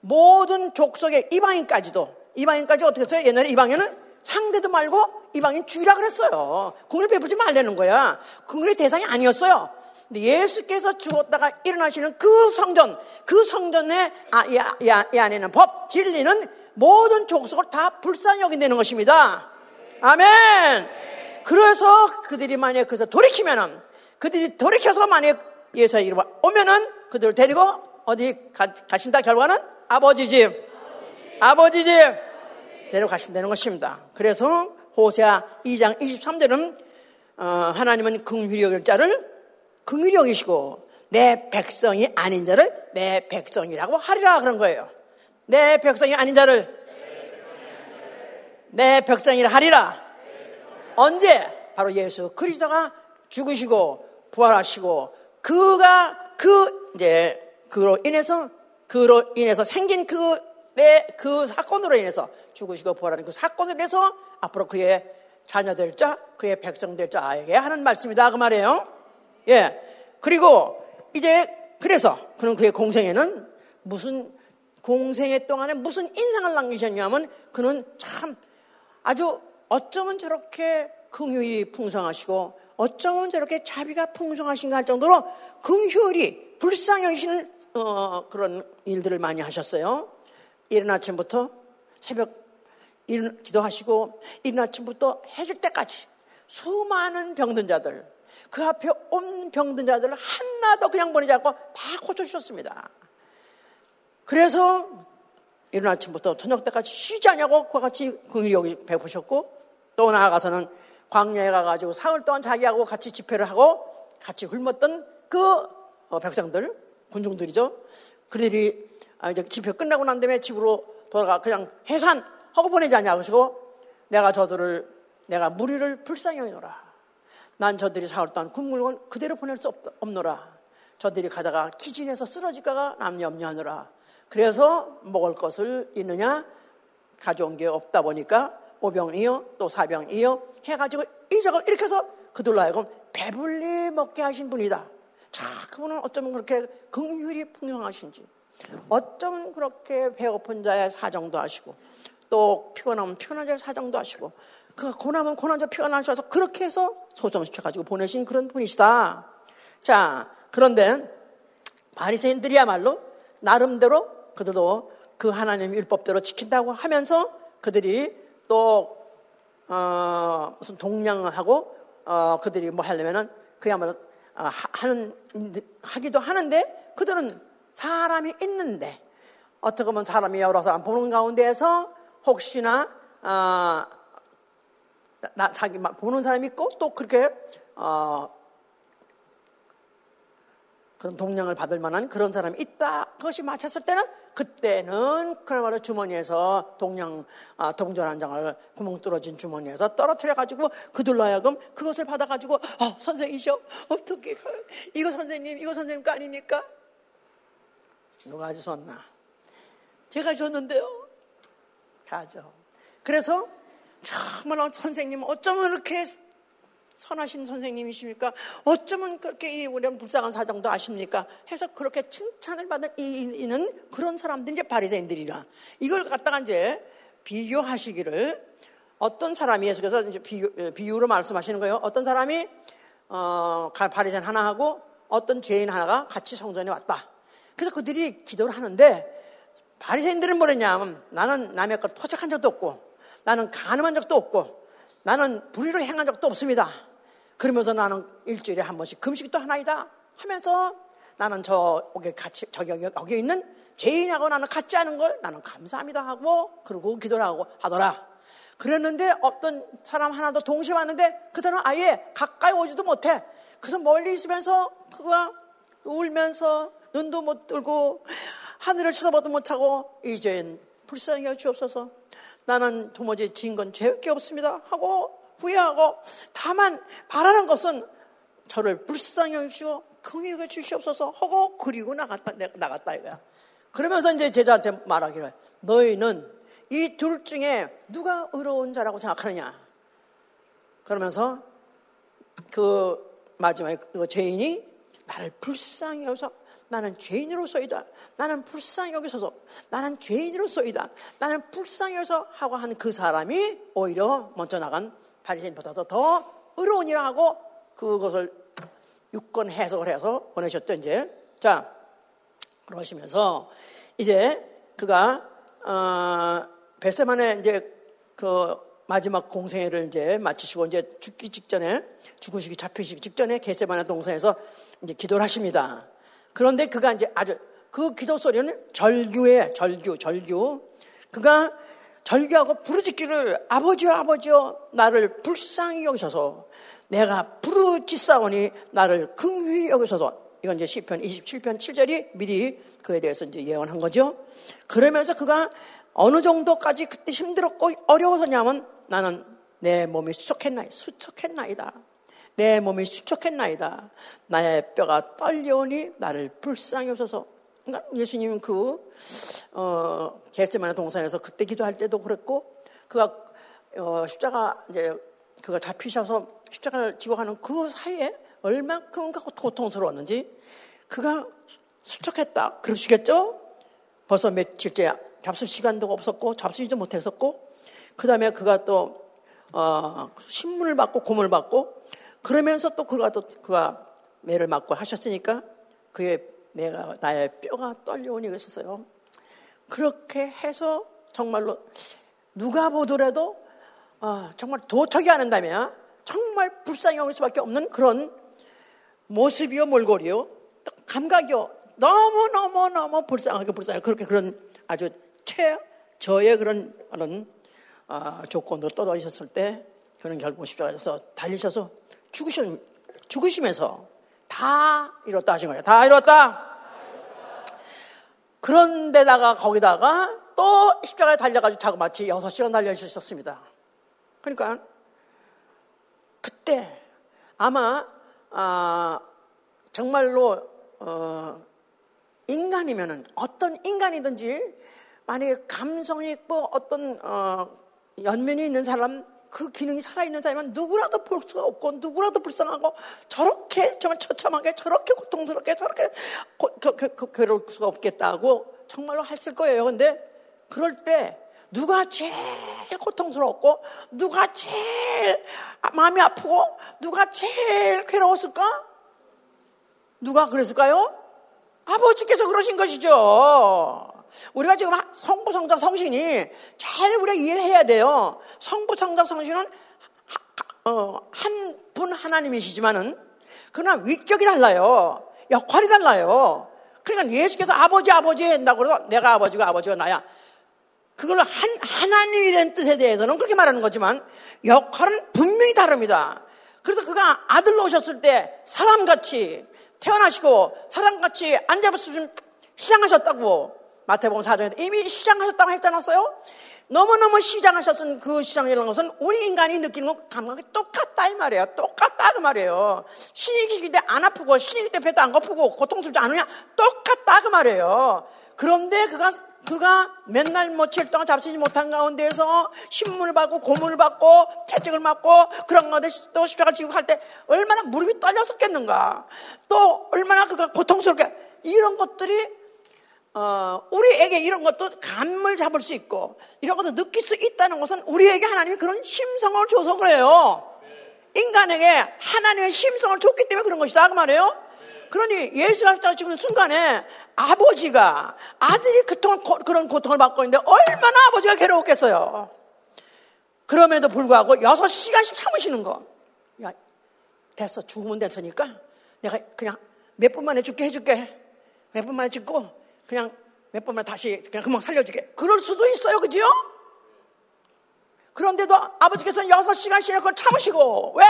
모든 족속의 이방인까지도, 이방인까지 어떻게 했어요? 옛날에 이방인은 상대도 말고 이방인 죽이라 그랬어요. 궁을 베푸지 말라는 거야. 궁의 대상이 아니었어요. 예수께서 죽었다가 일어나시는 그 성전, 그 성전의 아, 이, 이, 이 안에는 법, 진리는 모든 족속을 다 불쌍히 여긴다는 것입니다. 아멘! 그래서 그들이 만약 그래서 돌이키면은, 그들이 돌이켜서 만약 예수의 이름을 오면은 그들을 데리고 어디 가, 가신다 결과는 아버지 집, 아버지 집 데려가신다는 것입니다. 그래서 호세아 2장 23절은 어, 하나님은 긍휼히 여길 자를 긍휼히 여기시고 내 백성이 아닌 자를 내 백성이라고 하리라 그런 거예요. 내 백성이 아닌 자를 내 백성이라 하리라. 언제? 바로 예수 그리스도가 죽으시고 부활하시고 그가 그 이제 그로 인해서 그로 인해서 생긴 그 내 그 사건으로 인해서 죽으시고 부활하는 그 사건으로 인해서 앞으로 그의 자녀 될 자, 그의 백성 될 자에게 하는 말씀이다 그 말이에요. 예. 그리고 이제 그래서 그는 그의 공생에는 무슨 공생애 동안에 무슨 인상을 남기셨냐면 그는 참 아주 어쩌면 저렇게 긍휼이 풍성하시고 어쩌면 저렇게 자비가 풍성하신가 할 정도로 긍휼히 불쌍히 여기시는 어, 그런 일들을 많이 하셨어요. 이른 아침부터 새벽 일, 기도하시고 이른 아침부터 해질 때까지 수많은 병든 자들 그 앞에 온 병든 자들을 하나도 그냥 보내지 않고 다 고쳐주셨습니다. 그래서 이른 아침부터 저녁 때까지 쉬지 않냐고 그와 같이 긍휼히 여기 베푸셨고 또 나아가서는 광야에 가가지고 사흘 동안 자기하고 같이 집회를 하고 같이 굶었던 그 어, 백성들, 군중들이죠. 그들이 아, 이제 집회 끝나고 난 다음에 집으로 돌아가 그냥 해산하고 보내지 않냐. 그러시고 내가 저들을, 내가 무리를 불쌍히 여기노라. 난 저들이 사흘 동안 굶물건 그대로 보낼 수 없, 없노라. 저들이 가다가 기진해서 쓰러질까가 남념하느라 그래서 먹을 것을 있느냐? 가져온 게 없다 보니까 오병이요, 또 사병이요 해가지고 이적을 이렇게 해서 그들로 하여금 배불리 먹게 하신 분이다. 자, 그분은 어쩌면 그렇게 긍휼이 풍성하신지, 어쩌면 그렇게 배고픈 자의 사정도 하시고, 또 피곤하면 피곤한 자의 사정도 하시고, 그가 고나면 고난자 나셔서 그렇게 해서 소송시켜가지고 보내신 그런 분이시다. 자, 그런데 바리새인들이야말로 나름대로 그들도 그 하나님 율법대로 지킨다고 하면서 그들이 또 어, 무슨 동냥을 하고 어, 그들이 뭐 하려면은 그야말로 어, 하는 하기도 하는데 그들은 사람이 있는데 어떻게 보면 사람이 여러 사람 보는 가운데에서 혹시나 어, 나, 자기 보는 사람이 있고 또 그렇게 어, 그런 동량을 받을 만한 그런 사람이 있다. 그것이 맞췄을 때는 그때는 그야말로 주머니에서 동량 아, 동전 한 장을 구멍 뚫어진 주머니에서 떨어뜨려 가지고 그들로 하여금 그것을 받아 가지고 어, 선생이셔 어떻게 이거 선생님 이거 선생님 거 아닙니까? 누가 주셨나? 제가 줬는데요. 가죠. 그래서 정말 선생님 어쩌면 이렇게 선하신 선생님이십니까? 어쩌면 그렇게 우리 불쌍한 사정도 아십니까? 해서 그렇게 칭찬을 받는 이는 그런 사람들이 이제 바리새인들이라 이걸 갖다가 이제 비교하시기를 어떤 사람이 예수께서 이제 비유, 비유 로 말씀하시는 거예요. 어떤 사람이 어, 바리새인 하나 하고 어떤 죄인 하나가 같이 성전에 왔다. 그래서 그들이 기도를 하는데 바리새인들은 뭐랬냐면 나는 남의 것 포착한 적도 없고 나는 간음한 적도 없고 나는 불의를 행한 적도 없습니다. 그러면서 나는 일주일에 한 번씩 금식도 하나이다 하면서 나는 저기 같이 저기 여기 있는 죄인하고 나는 같지 않은 걸 나는 감사합니다 하고 그러고 기도를 하고 하더라. 그랬는데 어떤 사람 하나도 동시에 왔는데 그 사람은 아예 가까이 오지도 못해. 그래서 멀리 있으면서 그가 울면서 눈도 못 뜨고 하늘을 쳐다봐도 못하고 이젠 불쌍히 여주옵소서 나는 도무지 지은 건 죄밖에 없습니다 하고 후회하고 다만 바라는 것은 저를 불쌍히 여주시고 긍휼히 주시옵소서 하고 그리고 나갔다 나갔다 이거야. 그러면서 이제 제자한테 말하기를 너희는 이 둘 중에 누가 의로운 자라고 생각하느냐? 그러면서 그 마지막에 그 죄인이 나를 불쌍히 여서 나는 죄인으로서이다. 나는 불쌍히 여기서서 나는 죄인으로서이다. 나는 불쌍히 여서 하고 하는 그 사람이 오히려 먼저 나간 바리새인보다도 더 의로운이라 하고 그것을 유권 해석을 해서 보내셨던 이제 자 그러시면서 이제 그가 어, 베세만에 이제 그 마지막 공생회를 이제 마치시고 이제 죽기 직전에 죽으시기 잡히시기 직전에 게세마네 동산에서 이제 기도를 하십니다. 그런데 그가 이제 아주 그 기도 소리는 절규에 절규 절규 그가 절규하고 부르짖기를 아버지요 아버지요 나를 불쌍히 여기셔서 내가 부르짖사오니 나를 긍휼히 여기셔서 이건 이제 시편 27편 7절이 미리 그에 대해서 이제 예언한 거죠. 그러면서 그가 어느 정도까지 그때 힘들었고 어려워서냐면 나는 내 몸이 수척했나이 수척했나이다. 내 몸이 수척했나이다. 나의 뼈가 떨려오니 나를 불쌍히 여셔서 그러니까 예수님은 그 어, 게스마네 동산에서 그때 기도할 때도 그랬고 그가 어, 십자가 이제 그가 잡히셔서 십자가를 지고 가는 그 사이에 얼만큼 고통스러웠는지 그가 수척했다. 그러시겠죠? 벌써 며칠째 잡수 시간도 없었고 잡수지도 못했었고 그 다음에 그가 또 어, 신문을 받고 고문을 받고 그러면서 또 그가 또 그가 매를 맞고 하셨으니까 그의 내가 나의 뼈가 떨려오니 그랬었어요. 그렇게 해서 정말로 누가 보더라도 아, 정말 도착이 않는다면 정말 불쌍히 여길 수밖에 없는 그런 모습이요 몰골이요 감각이요 너무 너무 너무 불쌍하게 불쌍하게 그렇게 그런 아주 최 저의 그런 그런 아, 조건으로 떨어지셨을 때 그는 결국 십자가에서 달리셔서 죽으시, 죽으시면서 다 이뤘다 하신 거예요. 다 이뤘다. 그런데다가 거기다가 또 십자가에 달려가지고 자고 마치 6시간 달려주셨습니다. 그러니까 그때 아마 아, 정말로 어, 인간이면은 어떤 인간이든지 만약에 감성이 있고 어떤 어, 연면이 있는 사람 그 기능이 살아있는 사람은 누구라도 볼 수가 없고 누구라도 불쌍하고 저렇게 정말 처참하게 저렇게 고통스럽게 저렇게 고, 그, 그, 그, 괴로울 수가 없겠다고 정말로 했을 거예요. 근데 그럴 때 누가 제일 고통스러웠고 누가 제일 마음이 아프고 누가 제일 괴로웠을까? 누가 그랬을까요? 아버지께서 그러신 것이죠. 우리가 지금 성부, 성자, 성신이 잘 우리가 이해를 해야 돼요. 성부, 성자, 성신은 어, 한분 하나님이시지만은 그러나 위격이 달라요. 역할이 달라요. 그러니까 예수께서 아버지 아버지 한다고 그래서 내가 아버지고 아버지가 나야. 그걸 한 하나님이라는 뜻에 대해서는 그렇게 말하는 거지만 역할은 분명히 다릅니다. 그래서 그가 아들로 오셨을 때 사람같이 태어나시고 사람같이 앉아봤으면 시장하셨다고 마태복음 4장에 이미 시장하셨다고 했잖았어요. 너무너무 시장하셨은 그 시장이라는 것은 우리 인간이 느끼는 것 감각이 똑같다 이 말이에요. 똑같다 그 말이에요. 신이 계실 때안 아프고 신이 때 배도 안 고프고 고통스럽지 않으냐 똑같다 그 말이에요. 그런데 그가 그가 맨날 며칠 동안 잡수지 못한 가운데에서 신문을 받고 고문을 받고 채찍을 맞고 그런 가운데 또 십자가 지고 할때 얼마나 무릎이 떨렸었겠는가. 또 얼마나 그가 고통스럽게 이런 것들이 어, 우리에게 이런 것도 감을 잡을 수 있고 이런 것도 느낄 수 있다는 것은 우리에게 하나님이 그런 심성을 줘서 그래요. 인간에게 하나님의 심성을 줬기 때문에 그런 것이다 그 말이에요. 그러니 예수가 지금 순간에 아버지가 아들이 그동안 고, 그런 고통을 받고 있는데 얼마나 아버지가 괴로웠겠어요. 그럼에도 불구하고 여섯 시간씩 참으시는 거. 야, 됐어. 죽으면 됐으니까 내가 그냥 몇 분 만에 죽게 해줄게. 몇 분 만에 죽고 그냥 몇 번만 다시 그냥 금방 살려주게. 그럴 수도 있어요. 그죠? 그런데도 아버지께서는 6시간씩 그걸 참으시고, 왜?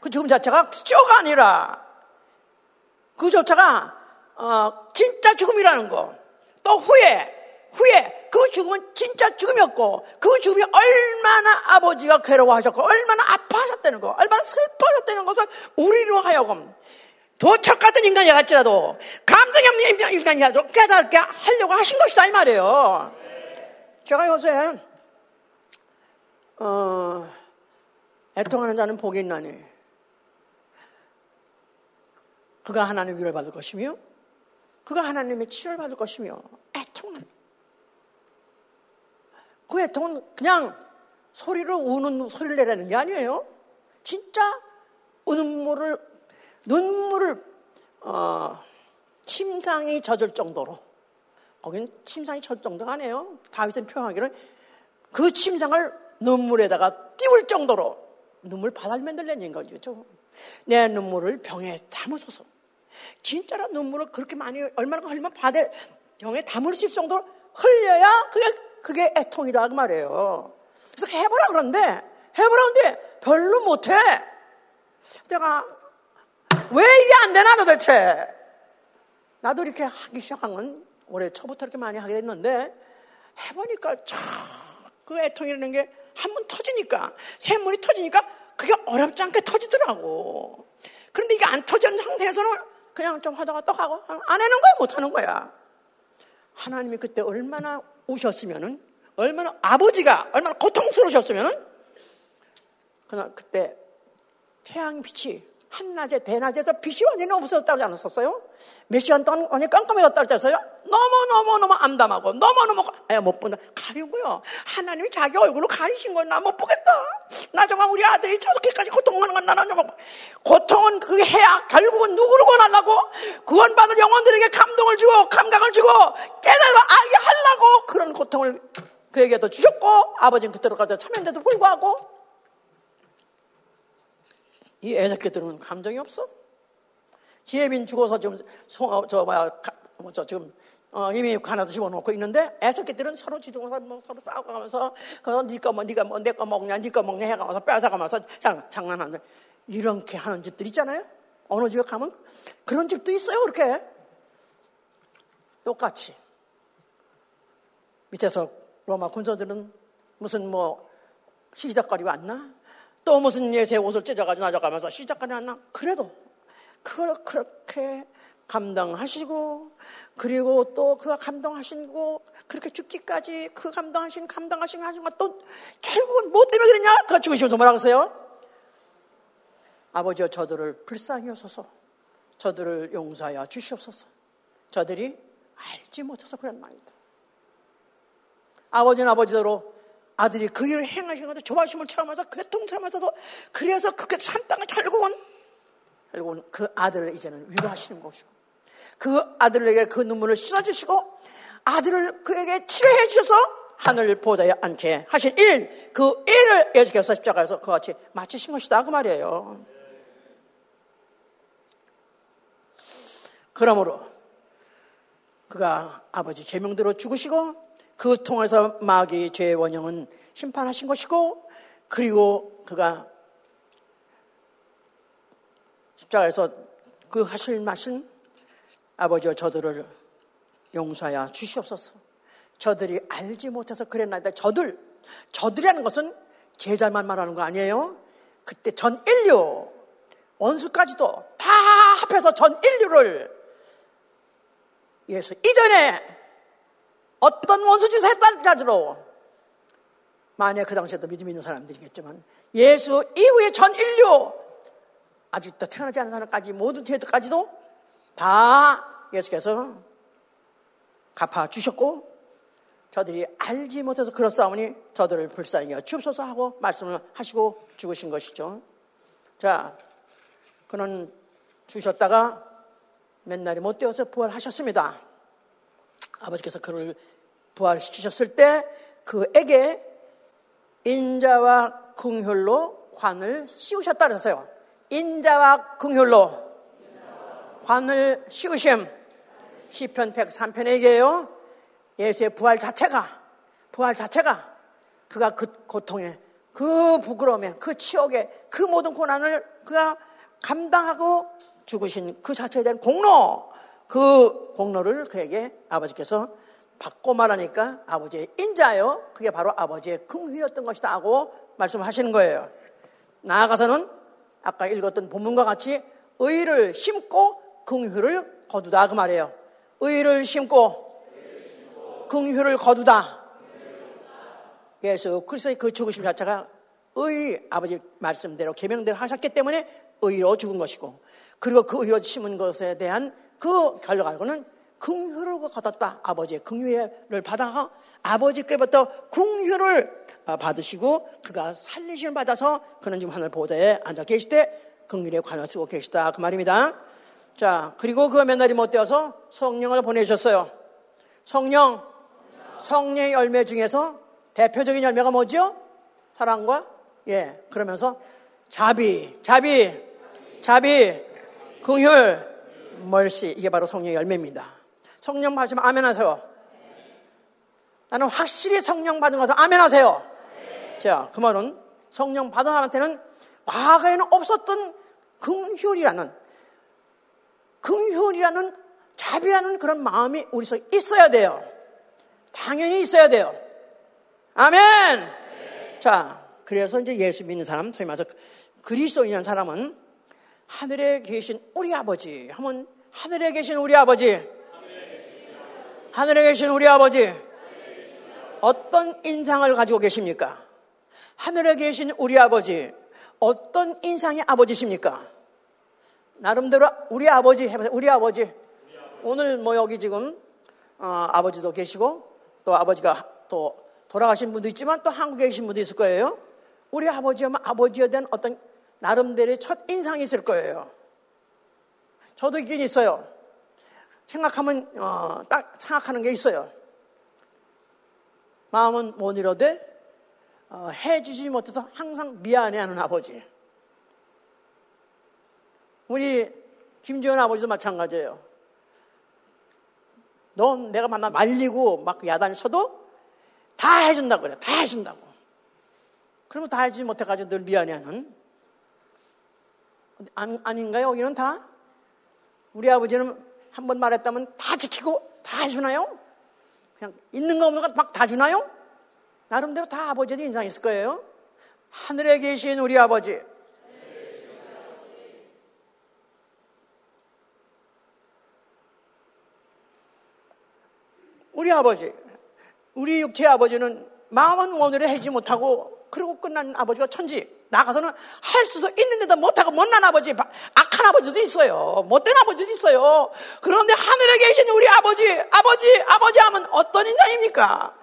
그 죽음 자체가 쇼가 아니라, 그 조차가, 어, 진짜 죽음이라는 거. 또 후에, 후에, 그 죽음은 진짜 죽음이었고, 그 죽음이 얼마나 아버지가 괴로워하셨고, 얼마나 아파하셨다는 거, 얼마나 슬퍼하셨다는 것을 우리로 하여금 도척 같은 인간이 갈지라도 감정이 없는 인간이라도 깨닫게 하려고 하신 것이다 이 말이에요. 제가 요새 어, 애통하는 자는 복이 있나니 그가 하나님의 위를 받을 것이며 그가 하나님의 치료를 받을 것이며 애통하는 그 애통은 그냥 소리를 우는 소리를 내라는 게 아니에요. 진짜 눈물을 눈물을 어, 침상이 젖을 정도로 거긴 침상이 젖을 정도가 아니에요. 다윗은 표현하기를 그 침상을 눈물에다가 띄울 정도로 눈물 바다를 들려는 거죠. 내 눈물을 병에 담으소서. 진짜로 눈물을 그렇게 많이 얼마나 흘리면 바다에 병에 담을 수 있을 정도로 흘려야 그게 그게 애통이다 그 말이에요. 그래서 해보라 그런데 해보라 그런데 별로 못해. 내가 왜 이게 안 되나 도대체? 나도 이렇게 하기 시작한 건 올해 초부터 이렇게 많이 하게 됐는데 해보니까 그 애통이라는 게 한 번 터지니까 샘물이 터지니까 그게 어렵지 않게 터지더라고. 그런데 이게 안 터진 상태에서는 그냥 좀 하다가 또 하고 안 하는 거야 못 하는 거야. 하나님이 그때 얼마나 우셨으면은 얼마나 아버지가 얼마나 고통스러우셨으면은 그날 그때 태양 빛이 한낮에 대낮에서 빛이 완전히 없어졌다고 않았었어요? 몇 시간 동안 완전히 깜깜해졌다고 했어요? 너무너무너무 암담하고 너무너무 못 본다. 가리고요. 하나님이 자기 얼굴로 가리신 걸나못 보겠다. 나 정말 우리 아들이 저렇게까지 고통하는 건 나는 정말 고통은 그게 해야 결국은 누구를 권하려고 구원받을 영혼들에게 감동을 주고 감각을 주고 깨달아 알게 하려고 그런 고통을 그에게도 주셨고 아버지는 그대로 가서 참였는데도 불구하고 이 애새끼들은 감정이 없어? 지혜민 죽어서 지금 송, 어, 저 뭐야 뭐, 저 지금 어, 이미 가나다 집어넣고 있는데 애새끼들은 서로 지도면서 뭐 서로 싸우고가면서 그래서 니가 뭐 니가 뭐 내 거 먹냐 니가 먹냐 해가면서 뺏어가면서 장, 장난하는 이렇게 하는 집들 있잖아요. 어느 집에 가면 그런 집도 있어요. 그렇게 똑같이 밑에서 로마 군사들은 무슨 뭐 시시덕거리고 왔나? 또 무슨 예세 옷을 찢어가지고 나져가면서 시작하지 않나? 그래도 그걸 그렇게 감당하시고 그리고 또 그가 감당하시고 그렇게 죽기까지 그 감당하신 감당하신 하신 것또 결국은 뭐 때문에 그러냐? 그 죽으시면서 뭐라고 했어요? 아버지여 저들을 불쌍히 여소서 저들을 용서하여 주시옵소서 저들이 알지 못해서 그런 말이다. 아버지는 아버지대로 아들이 그 일을 행하신 것도 조바심을 체험하면서 괴통하면서도 그래서 그렇게 참다가 결국은 결국은 그 아들을 이제는 위로하시는 것이고 그 아들에게 그 눈물을 씻어주시고 아들을 그에게 치료해 주셔서 하늘 보좌에 앉게 하신 일, 그 일을 예수께서 십자가에서 그같이 마치신 것이다 그 말이에요. 그러므로 그가 아버지 계명대로 죽으시고 그 통해서 마귀 죄의 원형은 심판하신 것이고 그리고 그가 십자가에서 그 하실 말씀 아버지와 저들을 용서하여 주시옵소서. 저들이 알지 못해서 그랬나이다. 저들, 저들이라는 것은 제자만 말하는 거 아니에요? 그때 전 인류, 원수까지도 다 합해서 전 인류를 예수 이전에 어떤 원수 짓을 했다는지로 만약 그 당시에도 믿음 있는 사람들이겠지만 예수 이후에 전 인류 아직도 태어나지 않은 사람까지 모든 뒤에까지도 다 예수께서 갚아 주셨고 저들이 알지 못해서 그렇사오니 저들을 불쌍히 주옵소서 하고 말씀을 하시고 죽으신 것이죠. 자, 그는 주셨다가 몇 날이 못 되어서 부활하셨습니다. 아버지께서 그를 부활시키셨을 때 그에게 인자와 궁혈로 관을 씌우셨다 그랬어요. 인자와 궁혈로 관을 씌우심. 시편 103편에 얘기해요. 예수의 부활 자체가, 부활 자체가 그가 그 고통에, 그 부끄러움에, 그 치욕에, 그 모든 고난을 그가 감당하고 죽으신 그 자체에 대한 공로, 그 공로를 그에게 아버지께서 받고 말하니까 아버지의 인자요. 그게 바로 아버지의 긍휼이었던 것이다 하고 말씀하시는 거예요. 나아가서는 아까 읽었던 본문과 같이 의를 심고 긍휼을 거두다 그 말이에요. 의를 심고 긍휼을 거두다. 예수 그리스도의 그 죽으심 자체가 의 아버지 말씀대로 계명대로 하셨기 때문에 의로 죽은 것이고 그리고 그 의로 심은 것에 대한 그 결과로는 긍휼을 거뒀다. 아버지의 긍휼을 받아 아버지께부터 긍휼을 받으시고 그가 살리심을 받아서 그는 지금 하늘 보좌에 앉아 계시되 긍휼의 관을 쓰고 계시다 그 말입니다. 자 그리고 그 맨날이 못 되어서 성령을 보내주셨어요. 성령 성령의 열매 중에서 대표적인 열매가 뭐죠? 사랑과 예 그러면서 자비 자비 자비 긍휼 멀시 이게 바로 성령의 열매입니다. 성령 받으시면 아멘 하세요. 나는 확실히 성령 받은 것을 아멘 하세요. 자, 그 말은 성령 받은 사람한테는 과거에는 없었던 긍휼이라는 긍휼이라는 자비라는 그런 마음이 우리 속에 있어야 돼요. 당연히 있어야 돼요. 아멘. 자, 그래서 이제 예수 믿는 사람, 소위 말해서 그리스도인한 사람은 하늘에 계신 우리 아버지 하면 하늘에 계신 우리 아버지 하늘에 계신 우리 아버지 어떤 인상을 가지고 계십니까? 하늘에 계신 우리 아버지 어떤 인상의 아버지십니까? 나름대로 우리 아버지 해보세요. 우리 아버지. 오늘 뭐 여기 지금 어, 아버지도 계시고 또 아버지가 또 돌아가신 분도 있지만 또 한국에 계신 분도 있을 거예요. 우리 아버지 하면 아버지에 대한 어떤 나름대로의 첫 인상이 있을 거예요. 저도 있긴 있어요. 생각하면 어, 딱 생각하는 게 있어요. 마음은 못 이뤄대 어, 해주지 못해서 항상 미안해하는 아버지. 우리 김지현 아버지도 마찬가지예요. 넌 내가 만나 말리고 막 야단 쳐도 다 해준다고 그래. 다 해준다고. 그러면 다 해주지 못해가지고 늘 미안해하는. 아니, 아닌가요? 여기는 다? 우리 아버지는 한 번 말했다면 다 지키고 다 해주나요? 그냥 있는 거 없는 거 막 다 주나요? 나름대로 다 아버지의 인상이 있을 거예요. 하늘에 계신 우리 아버지. 우리 아버지. 우리 육체의 아버지는 마음은 오늘에 해지 못하고 그리고 끝난 아버지가 천지. 나가서는 할 수도 있는데도 못하고 못난 아버지, 악한 아버지도 있어요. 못된 아버지도 있어요. 그런데 하늘에 계신 우리 아버지, 아버지, 아버지 하면 어떤 인상입니까?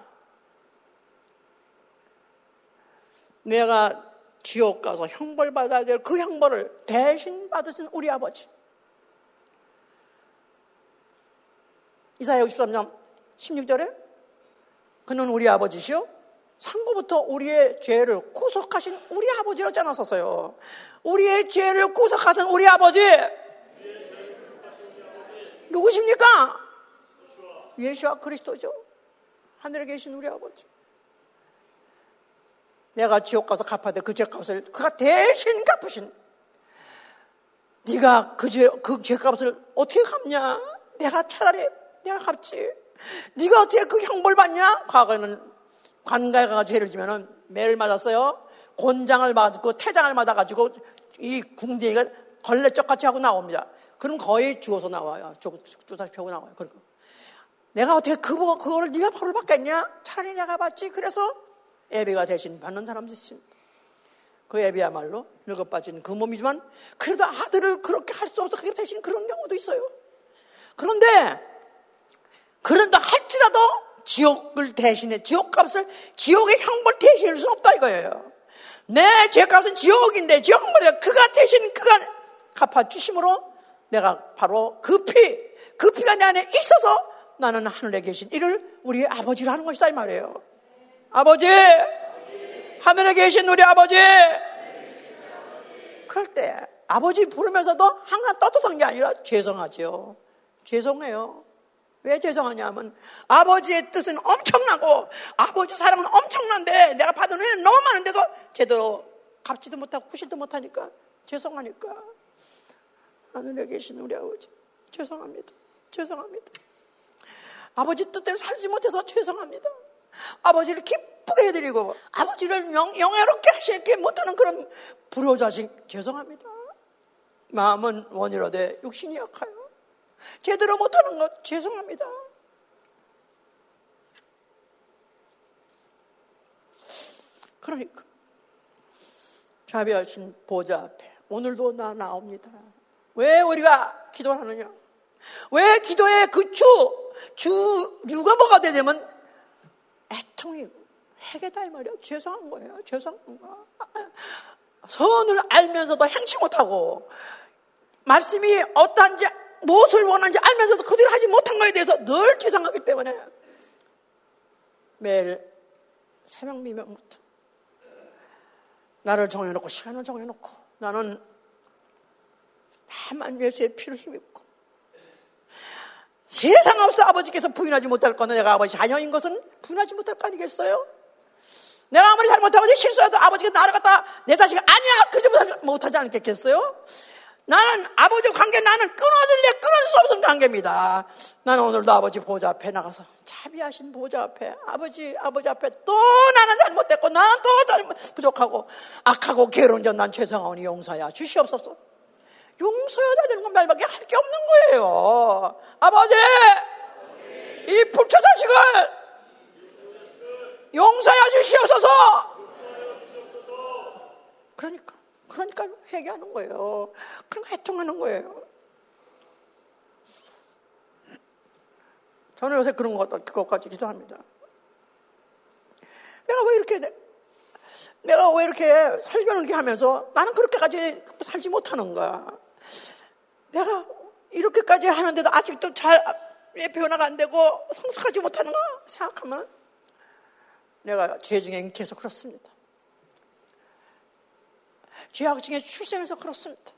내가 지옥 가서 형벌 받아야 될 그 형벌을 대신 받으신 우리 아버지. 이사야 63장 16절에 그는 우리 아버지시요. 상고부터 우리의 죄를 구속하신 우리 아버지로 짜놨었어요. 우리의 죄를 구속하신 우리 아버지. 누구십니까? 예수와 그리스도죠. 하늘에 계신 우리 아버지. 내가 지옥 가서 갚아야 돼. 그 죄 값을 그가 대신 갚으신. 네가 그 죄, 그 죄 값을 어떻게 갚냐? 내가 차라리 내가 갚지. 네가 어떻게 그 형벌 받냐? 과거에는 관가에 가서 죄를 지면은 매를 맞았어요. 곤장을 맞고 태장을 맞아가지고 이 궁뎅이가 걸레쩍같이 하고 나옵니다. 그럼 거의 죽어서 나와요. 주사시 펴고 나와요. 그리고 내가 어떻게 그, 그거를 네가 벌을 받겠냐? 차라리 내가 받지. 그래서 애비가 대신 받는 사람도 있습니다. 그 애비야말로 늙어 빠진 그 몸이지만 그래도 아들을 그렇게 할 수 없어. 그게 대신 그런 경우도 있어요. 그런데 그런다 할지라도 지옥을 대신해 지옥값을 지옥의 형벌 대신할 수 없다 이거예요. 내 죄값은 지옥인데 지옥 형벌이 그가 대신 그가 갚아 주심으로 내가 바로 그 피, 그 피가 내 안에 있어서 나는 하늘에 계신 이를 우리 아버지로 하는 것이다 이 말이에요. 아버지, 하늘에 계신 우리 아버지. 그럴 때 아버지 부르면서도 항상 떳떳한 게 아니라 죄송하죠. 죄송해요. 왜 죄송하냐면 아버지의 뜻은 엄청나고 아버지 사랑은 엄청난데 내가 받은 은혜는 너무 많은데도 제대로 갚지도 못하고 구실도 못하니까 죄송하니까 하늘에 계신 우리 아버지 죄송합니다. 죄송합니다. 아버지 뜻대로 살지 못해서 죄송합니다. 아버지를 기쁘게 해드리고 아버지를 영, 영예롭게 하시게 못하는 그런 불효자식 죄송합니다. 마음은 원이로되 육신이 약하여 제대로 못하는 것 죄송합니다. 그러니까 자비하신 보좌 앞에 오늘도 나 나옵니다. 왜 우리가 기도하느냐? 왜 기도의 그 주, 주류가 뭐가 되냐면 애통이고 해계다 이 말이야. 죄송한 거예요. 죄송한 거. 선을 알면서도 행치 못하고 말씀이 어떠한지 무엇을 원하는지 알면서도 그대로 하지 못한 것에 대해서 늘 죄송하기 때문에 매일 새벽 미명부터 나를 정해놓고 시간을 정해놓고 나는 다만 예수의 피를 힘입고 세상 없어 아버지께서 부인하지 못할 거는 내가 아버지 자녀인 것은 부인하지 못할 거 아니겠어요? 내가 아무리 잘못하고 실수해도 아버지가 나를 갖다 내 자식 아니야 그러지 못하지 않겠겠어요? 나는 아버지 관계 나는 끊어질래 끊을 수 없는 관계입니다. 나는 오늘도 아버지 보좌 앞에 나가서 자비하신 보좌 앞에 아버지 아버지 앞에 또 나는 잘못됐고 나는 또 잘못 부족하고 악하고 게으른 전난 죄송하오니 용서야 주시옵소서. 용서해야 되는 건 말밖에 할 게 없는 거예요. 아버지 이 불처 자식을 용서해 주시옵소서. 그러니까 그러니까 회개하는 거예요. 그러니까 해통하는 거예요. 저는 요새 그런 것, 그것까지 기도합니다. 내가 왜 이렇게, 내가 왜 이렇게 설교를 이렇게 하면서 나는 그렇게까지 살지 못하는가. 내가 이렇게까지 하는데도 아직도 잘 변화가 안 되고 성숙하지 못하는가 생각하면 내가 죄 중에 잉태해서 그렇습니다. 죄악 중에 출생해서 그렇습니다.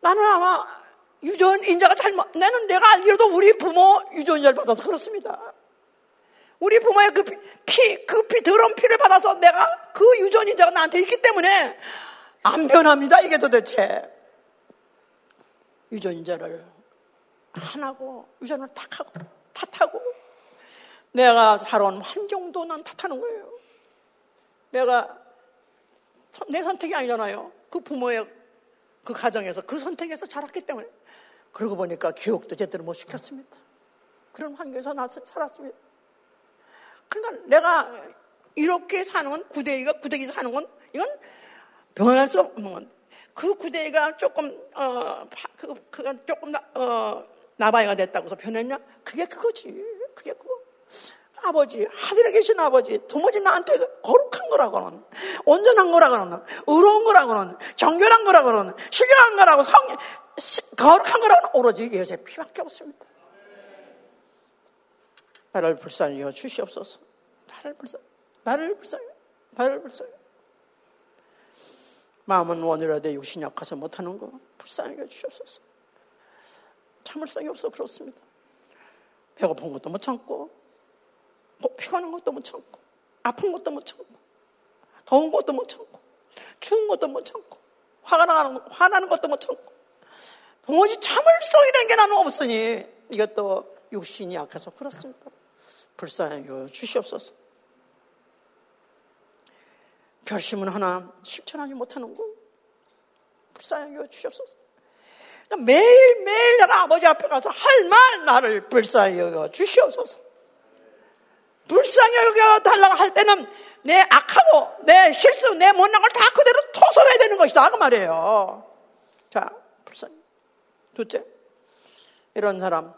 나는 아마 유전인자가 잘못, 나는 내가 알기로도 우리 부모 유전인자를 받아서 그렇습니다. 우리 부모의 그 피, 그 피, 더러운 피를 받아서 내가 그 유전인자가 나한테 있기 때문에 안 변합니다, 이게 도대체. 유전인자를 하나고, 유전을 탁하고, 탓하고, 내가 살아온 환경도 난 탓하는 거예요. 내가 내 선택이 아니잖아요. 그 부모의 그 가정에서 그 선택에서 자랐기 때문에. 그러고 보니까 교육도 제대로 못 시켰습니다. 그런 환경에서 나, 살았습니다. 그러니까 내가 이렇게 사는 건 구대기가 구대기 사는 건 이건 변할 수 없는 건. 그 구대기가 조금 어 그, 그가 조금 나, 어 나바이가 됐다고 해서 변했냐? 그게 그거지. 그게 그거. 아버지, 하늘에 계신 아버지, 도무지 나한테 거룩한 거라고는, 온전한 거라고는, 의로운 거라고는, 정결한 거라고는, 신령한 거라고, 성, 거룩한 거라고는 오로지 예수의 피밖에 없습니다. 나를 불쌍히 여 주시옵소서. 나를 불쌍, 나를 불쌍히, 나를 불쌍히. 마음은 원이라도 육신이 약해서 못하는 거 불쌍히 여 주시옵소서. 참을성이 없어 그렇습니다. 배고픈 것도 못 참고, 피곤한 것도 못 참고, 아픈 것도 못 참고, 더운 것도 못 참고, 추운 것도 못 참고, 화가 나는, 화나는 것도 못 참고, 도무지 참을성이라는 게 나는 없으니, 이것도 육신이 약해서 그렇습니다. 불쌍히 주시옵소서. 결심은 하나 실천하지 못하는 거. 불쌍히 주시옵소서. 그러니까 매일매일 내가 아버지 앞에 가서 할 말 나를 불쌍히 여겨 주시옵소서. 불쌍히 여겨 달라고 할 때는 내 악하고 내 실수, 내 못난 걸 다 그대로 토설해야 되는 것이다. 그 말이에요. 자, 불쌍히. 둘째, 이런 사람,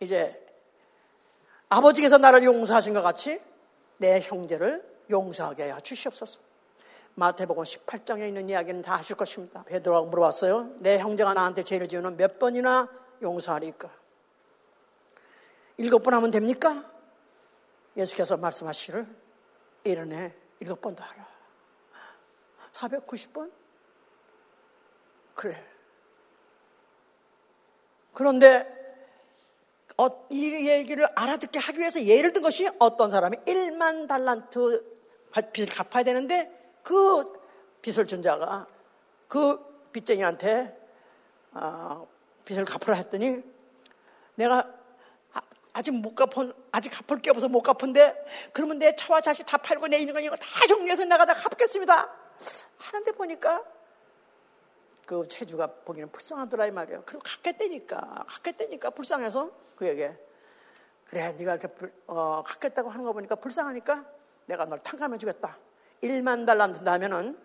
이제 아버지께서 나를 용서하신 것 같이 내 형제를 용서하게 하여 주시옵소서. 마태복음 18장에 있는 이야기는 다 하실 것입니다. 베드로가 물어봤어요. 내 형제가 나한테 죄를 지으면 몇 번이나 용서하리까? 일곱 번 하면 됩니까? 예수께서 말씀하시기를 이른해 일곱 번도 하라. 490번? 그래. 그런데 어, 이 얘기를 알아듣게 하기 위해서 예를 든 것이 어떤 사람이 1만 달란트 빚을 갚아야 되는데 그 빚을 준 자가 그 빚쟁이한테 어, 빚을 갚으라 했더니 내가 아, 직 못 갚은 아직 갚을 게 없어서 못 갚은데 그러면 내 차와 자식 다 팔고 내 있는 거 이거 다 정리해서 내가 다 갚겠습니다 하는데 보니까 그 체주가 보기는 불쌍하더라 이 말이에요. 그리고 갚겠다니까 갚겠다니까 불쌍해서 그에게 그래 네가 이렇게 불, 어, 갚겠다고 하는 거 보니까 불쌍하니까 내가 널 탕감해 주겠다. 1만 달란트 나면은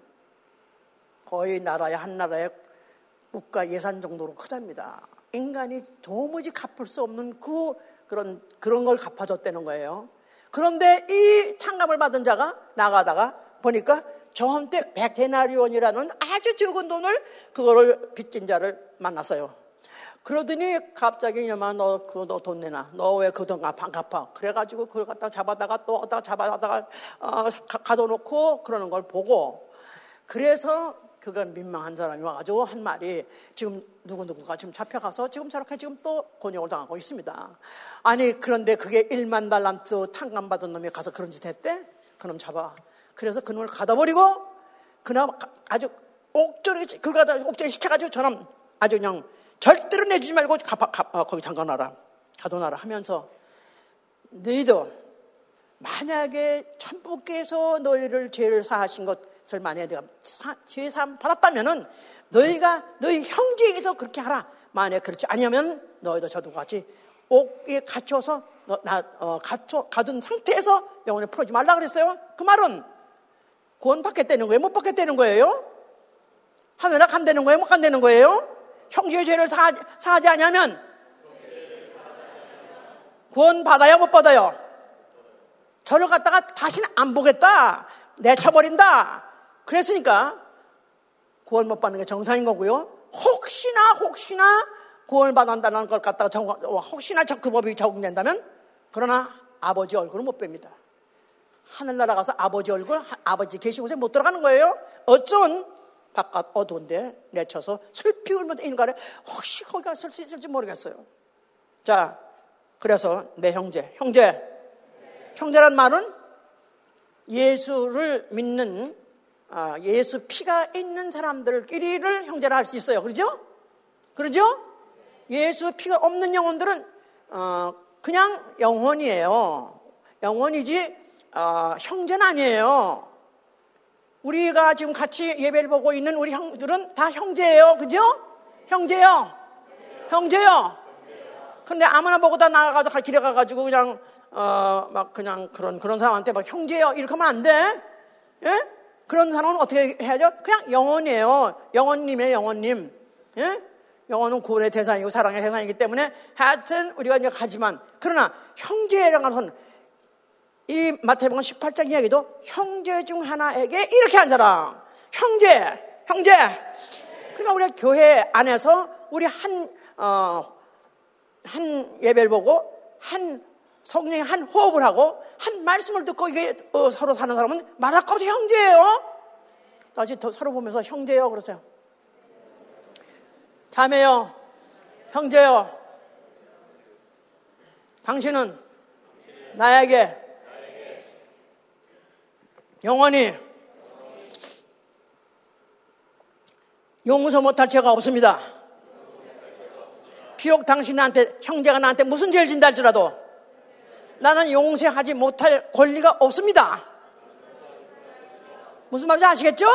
거의 나라의 한 나라의 국가 예산 정도로 크답니다. 인간이 도무지 갚을 수 없는 그 그런 그런 걸 갚아줬다는 거예요. 그런데 이 탕감을 받은 자가 나가다가 보니까 저한테 백데나리온이라는 아주 적은 돈을 그거를 빚진 자를 만났어요. 그러더니 갑자기 이놈아 너 그거 너 돈 내놔. 너 왜 그 돈 갚아? 갚아. 그래가지고 그걸 갖다 잡아다가 또 어디다 잡아다가 어, 가둬놓고 그러는 걸 보고 그래서 그건 민망한 사람이 와가지고 한 말이 지금 누구누구가 지금 잡혀가서 지금 저렇게 지금 또 곤욕을 당하고 있습니다. 아니 그런데 그게 1만 달란트 탕감 받은 놈이 가서 그런 짓 했대? 그놈 잡아. 그래서 그놈을 가둬버리고 그놈 아주 옥절이 그걸 갖다 옥절이 시켜가지고 저놈 아주 그냥 절대로 내주지 말고 가, 가, 어, 거기 잠가놔라 가둬놔라 하면서 너희도 만약에 천부께서 너희를 죄를 사하신 것을 만약에 내가 죄 사함 받았다면은 너희가 너희 형제에게서 그렇게 하라. 만약에 그렇지 아니하면 너희도 저도 같이 옥에 갇혀서 나 어, 갇혀 가둔 상태에서 영혼을 풀어지 말라 그랬어요. 그 말은 구원 받겠다는 거예요? 못 받겠다는 거예요? 하늘에 간다는 거예요? 못 간다는 거예요? 형제의 죄를 사, 사하지 않냐면 구원 받아요? 못 받아요? 저를 갖다가 다시는 안 보겠다. 내쳐버린다. 그랬으니까 구원 못 받는 게 정상인 거고요. 혹시나 혹시나 구원을 받는다는 걸 갖다가 정, 혹시나 그 법이 적용된다면 그러나 아버지 얼굴은 못 뺍니다. 하늘나라 가서 아버지 얼굴, 아버지 계신 곳에 못 들어가는 거예요. 어쩐 바깥 어두운데 내쳐서 슬피 울면서 인간에 혹시 거기 갔을 수 있을지 모르겠어요. 자, 그래서 내 형제, 형제, 형제란 말은 예수를 믿는 아, 예수 피가 있는 사람들끼리를 형제라 할 수 있어요. 그러죠? 그러죠? 예수 피가 없는 영혼들은 어, 그냥 영혼이에요. 영혼이지 어, 형제는 아니에요. 우리가 지금 같이 예배를 보고 있는 우리 형들은 다 형제예요. 그죠? 형제요. 형제요. 근데 아무나 보고 다 나가가지고 길에 가가지고 그냥 어 막 그냥 그런 그런 사람한테 막 형제요 이렇게 하면 안 돼. 예? 그런 사람은 어떻게 해야죠? 그냥 영혼이에요. 영혼님의 영혼님. 예? 영혼은 구원의 대상이고 사랑의 대상이기 때문에 하여튼 우리가 이제 가지만 그러나 형제라는 것은 이 마태복음 18장 이야기도 형제 중 하나에게 이렇게 한 사람. 형제, 형제. 그러니까 우리 교회 안에서 우리 한, 어, 한 예배를 보고 한 성령의 한 호흡을 하고 한 말씀을 듣고 이게 어, 서로 사는 사람은 말할 거 없이 형제예요. 다시 서로 보면서 형제요 그러세요. 자매요, 형제요. 당신은 나에게 영원히 용서 못할 죄가 없습니다. 비록 당신한테 형제가 나한테 무슨 죄를 진다 할지라도 나는 용서하지 못할 권리가 없습니다. 무슨 말인지 아시겠죠?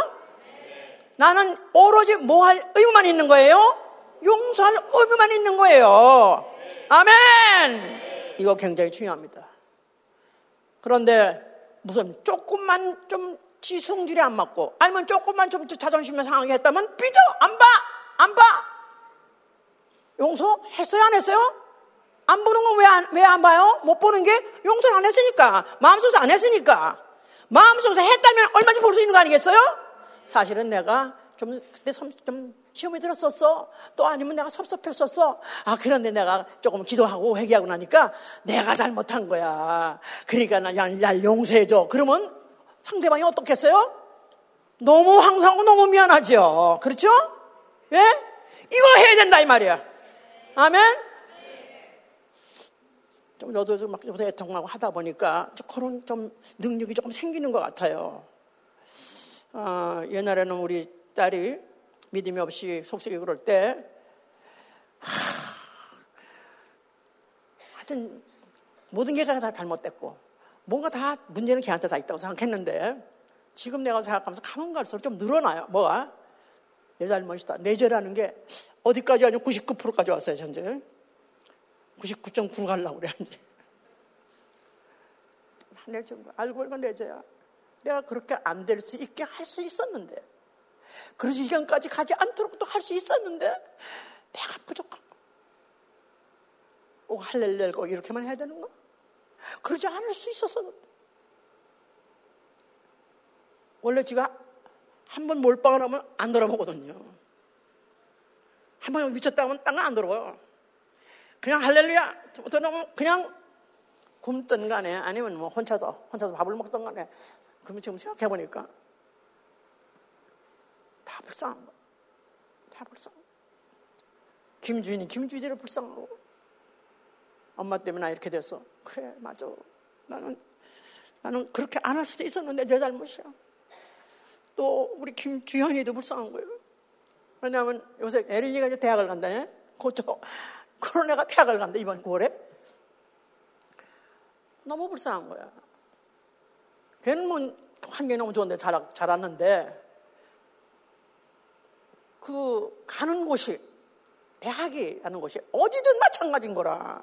나는 오로지 뭐 할 의무만 있는 거예요? 용서할 의무만 있는 거예요. 아멘! 이거 굉장히 중요합니다. 그런데 무슨 조금만 좀 지성질이 안 맞고 아니면 조금만 좀 자존심에 상하게 했다면 삐져! 안 봐! 안 봐! 용서했어요? 안 했어요? 안 보는 건 왜 안, 왜 안 봐요? 못 보는 게 용서를 안 했으니까. 마음 속에서 안 했으니까. 마음 속에서 했다면 얼마든지 볼 수 있는 거 아니겠어요? 사실은 내가 좀, 그때 좀 시험이 들었었어. 또 아니면 내가 섭섭했었어. 아, 그런데 내가 조금 기도하고 회개하고 나니까 내가 잘못한 거야. 그러니까 날, 날 용서해줘. 그러면 상대방이 어떻겠어요? 너무 황송하고 너무 미안하죠. 그렇죠? 예? 이거 해야 된다, 이 말이야. 아멘? 좀 저도 좀 막 애통하고 하다 보니까 그런 좀 능력이 조금 생기는 것 같아요. 어, 옛날에는 우리 딸이 믿음이 없이 속속이 그럴 때, 하, 하여튼 모든 게 다 잘못됐고, 뭔가 다 문제는 걔한테 다 있다고 생각했는데, 지금 내가 생각하면서 가면 갈수록 좀 늘어나요. 뭐가? 내 잘못이다. 내 죄라는 게 어디까지 하냐? 99%까지 왔어요, 현재. 99.9 가려고 그래, 이제. 내 죄, 알고 보니까 내 죄야. 내가 그렇게 안 될 수 있게 할 수 있었는데. 그런 시간까지 가지 않도록 또 할 수 있었는데 내가 부족한 거. 꼭 할렐루야 꼭 이렇게만 해야 되는 거? 그러지 않을 수 있었었는데. 원래 제가 한 번 몰빵을 하면 안 돌아보거든요. 한 번 미쳤다 하면 땅을 안 돌아봐요. 그냥 할렐루야 그냥 굶든 간에 아니면 뭐 혼자서 혼자서 밥을 먹던 간에 그러면 지금 생각해 보니까 다 불쌍한 거야. 다 불쌍한 거야. 김주인이 김주인대로 불쌍하고 엄마 때문에 나 이렇게 돼서 그래 맞아 나는 나는 그렇게 안 할 수도 있었는데 내 잘못이야. 또 우리 김주현이도 불쌍한 거예요. 왜냐하면 요새 에린이가 이제 대학을 간다. 고쪽 코로나가 대학을 간다 이번 9월에 너무 불쌍한 거야. 걔는 뭐 환경이 너무 좋은데 잘, 자랐는데 그 가는 곳이 대학이 가는 곳이 어디든 마찬가지인 거라.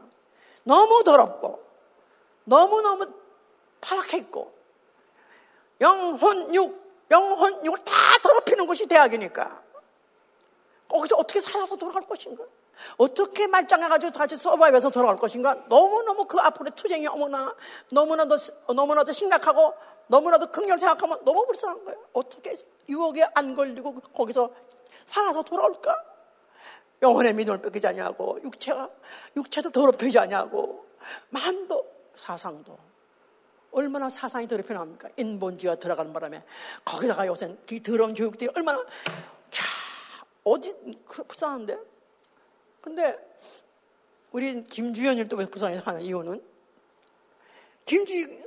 너무 더럽고 너무너무 파랗게 있고 영혼 육 영혼 육을 다 더럽히는 곳이 대학이니까 거기서 어떻게 살아서 돌아갈 것인가? 어떻게 말짱해가지고 다시 서바이브해서 돌아갈 것인가? 너무너무 그 앞으로 투쟁이 어머나 너무나도 너무나도 심각하고 너무나도 극렬 생각하면 너무 불쌍한 거예요. 어떻게 유혹에 안 걸리고 거기서 살아서 돌아올까? 영혼의 믿음을 뺏기지 않냐고 육체가 육체도 더럽히지 않냐고 마음도 사상도 얼마나 사상이 더럽혀 나옵니까? 인본주의가 들어가는 바람에 거기다가 요새 이 더러운 교육들이 얼마나 캬, 어디 그 불쌍한데? 근데 우리 김주현이 또왜 불쌍해하는 이유는 김주희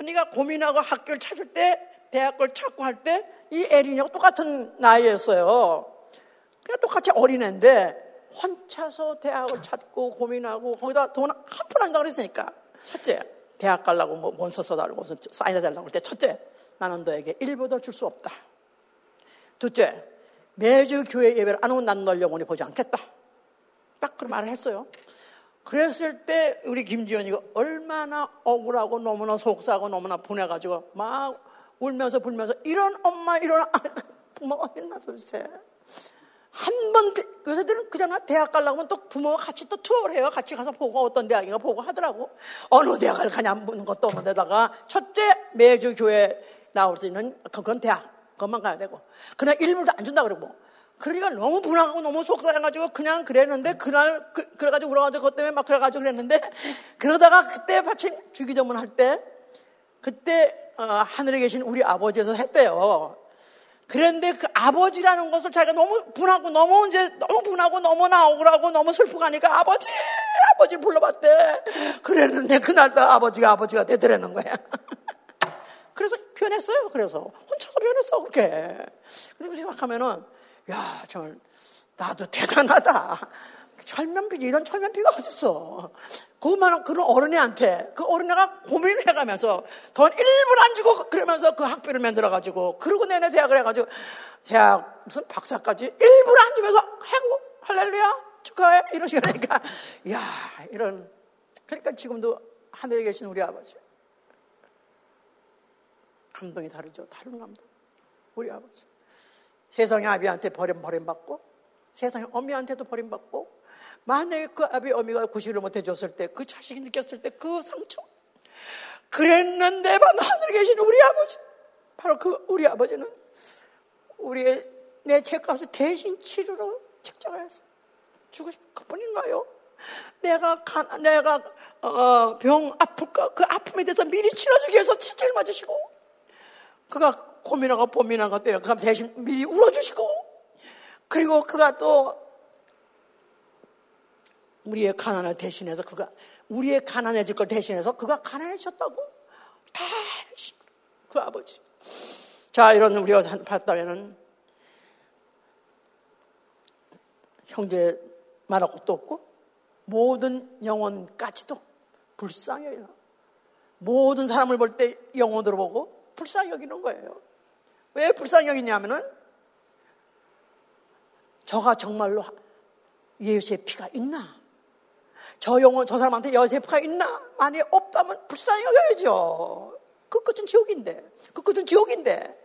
언니가 고민하고 학교를 찾을 때 대학을 찾고 할 때 이 에린이하고 똑같은 나이였어요. 그냥 똑같이 어린애인데 혼자서 대학을 찾고 고민하고 거기다 돈 한 푼안 가고 그랬으니까 첫째 대학 가려고 뭐 원서 써달라고 무슨 사인해 달라고 할 때 첫째 나는 너에게 일부도 줄 수 없다. 둘째 매주 교회 예배를 안 오면 난 널 영원히 보지 않겠다. 딱 그런 말을 했어요. 그랬을 때 우리 김지연이가 얼마나 억울하고 너무나 속상하고 너무나 분해가지고 막 울면서 불면서 이런 엄마 이런 부모가 있나 도대체 한 번, 요새들은 그냥 대학 가려고 하면 또 부모가 같이 또 투어를 해요. 같이 가서 보고 어떤 대학인가 보고 하더라고. 어느 대학을 가냐 묻는 것도 없는 데다가 첫째 매주 교회 나올 수 있는 그건 대학. 그것만 가야 되고. 그냥 일부도 안 준다 그러고. 그러니까 너무 분하고 너무 속상해가지고 그냥 그랬는데 그날 그, 래가지고 울어가지고 그것 때문에 막 그래가지고 그랬는데 그러다가 그때 마침 주기도문 할 때 그때 어, 하늘에 계신 우리 아버지에서 했대요. 그랬는데 그 아버지라는 것을 자기가 너무 분하고 너무 이제 너무 분하고 너무나 억울하고 너무 슬프고 하니까 아버지 아버지 불러봤대. 그랬는데 그날도 아버지가 아버지가 되더라는 거야. 그래서 변했어요. 그래서 혼자서 변했어 그렇게. 그래서 생각하면은 야 정말 나도 대단하다. 철면피지 이런 철면피가 어딨어. 그만 그런 어른애한테 그 어른애가 고민해 가면서 돈 1분 안 주고 그러면서 그 학비를 만들어 가지고 그러고 내내 대학을 해 가지고 대학 무슨 박사까지 1분 안 주면서 하고 할렐루야 축하해 이러시니까 야 이런 그러니까 지금도 하늘에 계신 우리 아버지 감동이 다르죠 다른 감동 우리 아버지 세상의 아비한테 버림 버림받고 세상의 어미한테도 버림받고 만약에 그 아비 어미가 구실을 못해 줬을 때 그 자식이 느꼈을 때 그 상처. 그랬는데 바로 하늘에 계신 우리 아버지. 바로 그 우리 아버지는 우리의 내 죄값을 대신 치료로 십자가에서 죽으신 그뿐인가요? 내가 가, 내가 어, 병 아플까? 그 아픔에 대해서 미리 치료주기 위해서 채찍을 맞으시고 그가 고민하고 고민하고 때요 그 대신 미리 울어주시고 그리고 그가 또 우리의 가난을 대신해서 그가 우리의 가난해질 걸 대신해서 그가 가난해졌다고 다 그 아버지. 자 이런 우리가 봤다면은 형제 말할 것도 없고 모든 영혼까지도 여기는 모든 사람을 볼 때 영혼으로 보고 불쌍히 여기는 거예요. 왜 불쌍히 여기냐면은 저가 정말로 예수의 피가 있나? 저 영혼, 저 사람한테 여세프가 있나? 만약 없다면 불쌍히 여겨야죠. 그 끝은 지옥인데. 그 끝은 지옥인데.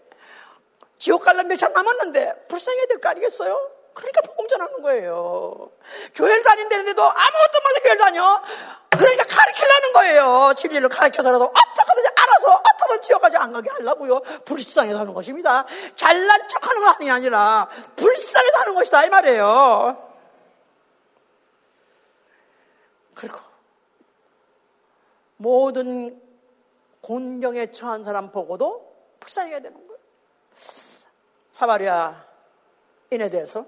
지옥 갈라 몇참 남았는데 불쌍해야 될 거 아니겠어요? 그러니까 복음 전하는 거예요. 교회를 다닌다는데도 아무것도 못해 교회를 다녀. 그러니까 가르치려는 거예요. 진리를 가르쳐서라도 어떻게든지 알아서 어떻게든 지옥까지 안 가게 하려고요. 불쌍해서 하는 것입니다. 잘난 척 하는 거 아니라 불쌍해서 하는 것이다 이 말이에요. 그리고 모든 곤경에 처한 사람 보고도 불쌍해야 되는 거예요. 사마리아인에 대해서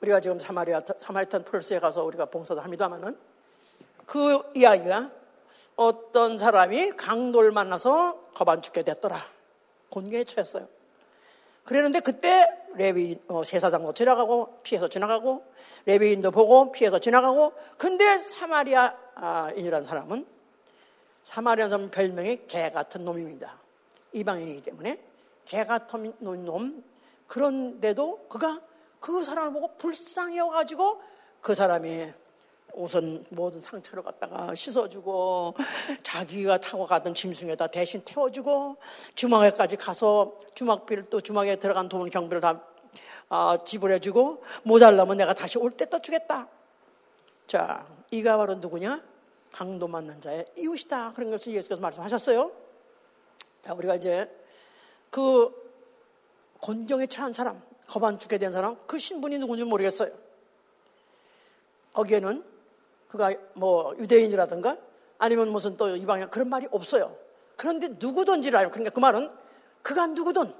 우리가 지금 사마리아, 사마리탄 폴스에 가서 우리가 봉사도 합니다만은 그 이야기가 어떤 사람이 강도를 만나서 거반 죽게 됐더라. 곤경에 처했어요. 그랬는데 그때 레비인 어, 세사장도 지나가고 피해서 지나가고 레비인도 보고 피해서 지나가고 근데 사마리아인이라는 사람은 사마리아 사람 별명이 개 같은 놈입니다. 이방인이기 때문에 개 같은 놈 그런데도 그가 그 사람을 보고 불쌍해 가지고 그 사람이 우선 모든 상처를 갖다가 씻어주고 자기가 타고 가던 짐승에다 대신 태워주고 주막에까지 가서 주막비를 또 주막에 들어간 돈 경비를 다 어, 지불해주고 모자라면 내가 다시 올 때 또 주겠다. 자, 이가 바로 누구냐? 강도 맞는 자의 이웃이다. 그런 것을 예수께서 말씀하셨어요. 자, 우리가 이제 그 곤경에 처한 사람, 거반 죽게 된 사람, 그 신분이 누군지 모르겠어요. 거기에는 그가 뭐 유대인이라든가 아니면 무슨 또 이방인 그런 말이 없어요. 그런데 누구든지라요. 그러니까 그 말은 그가 누구든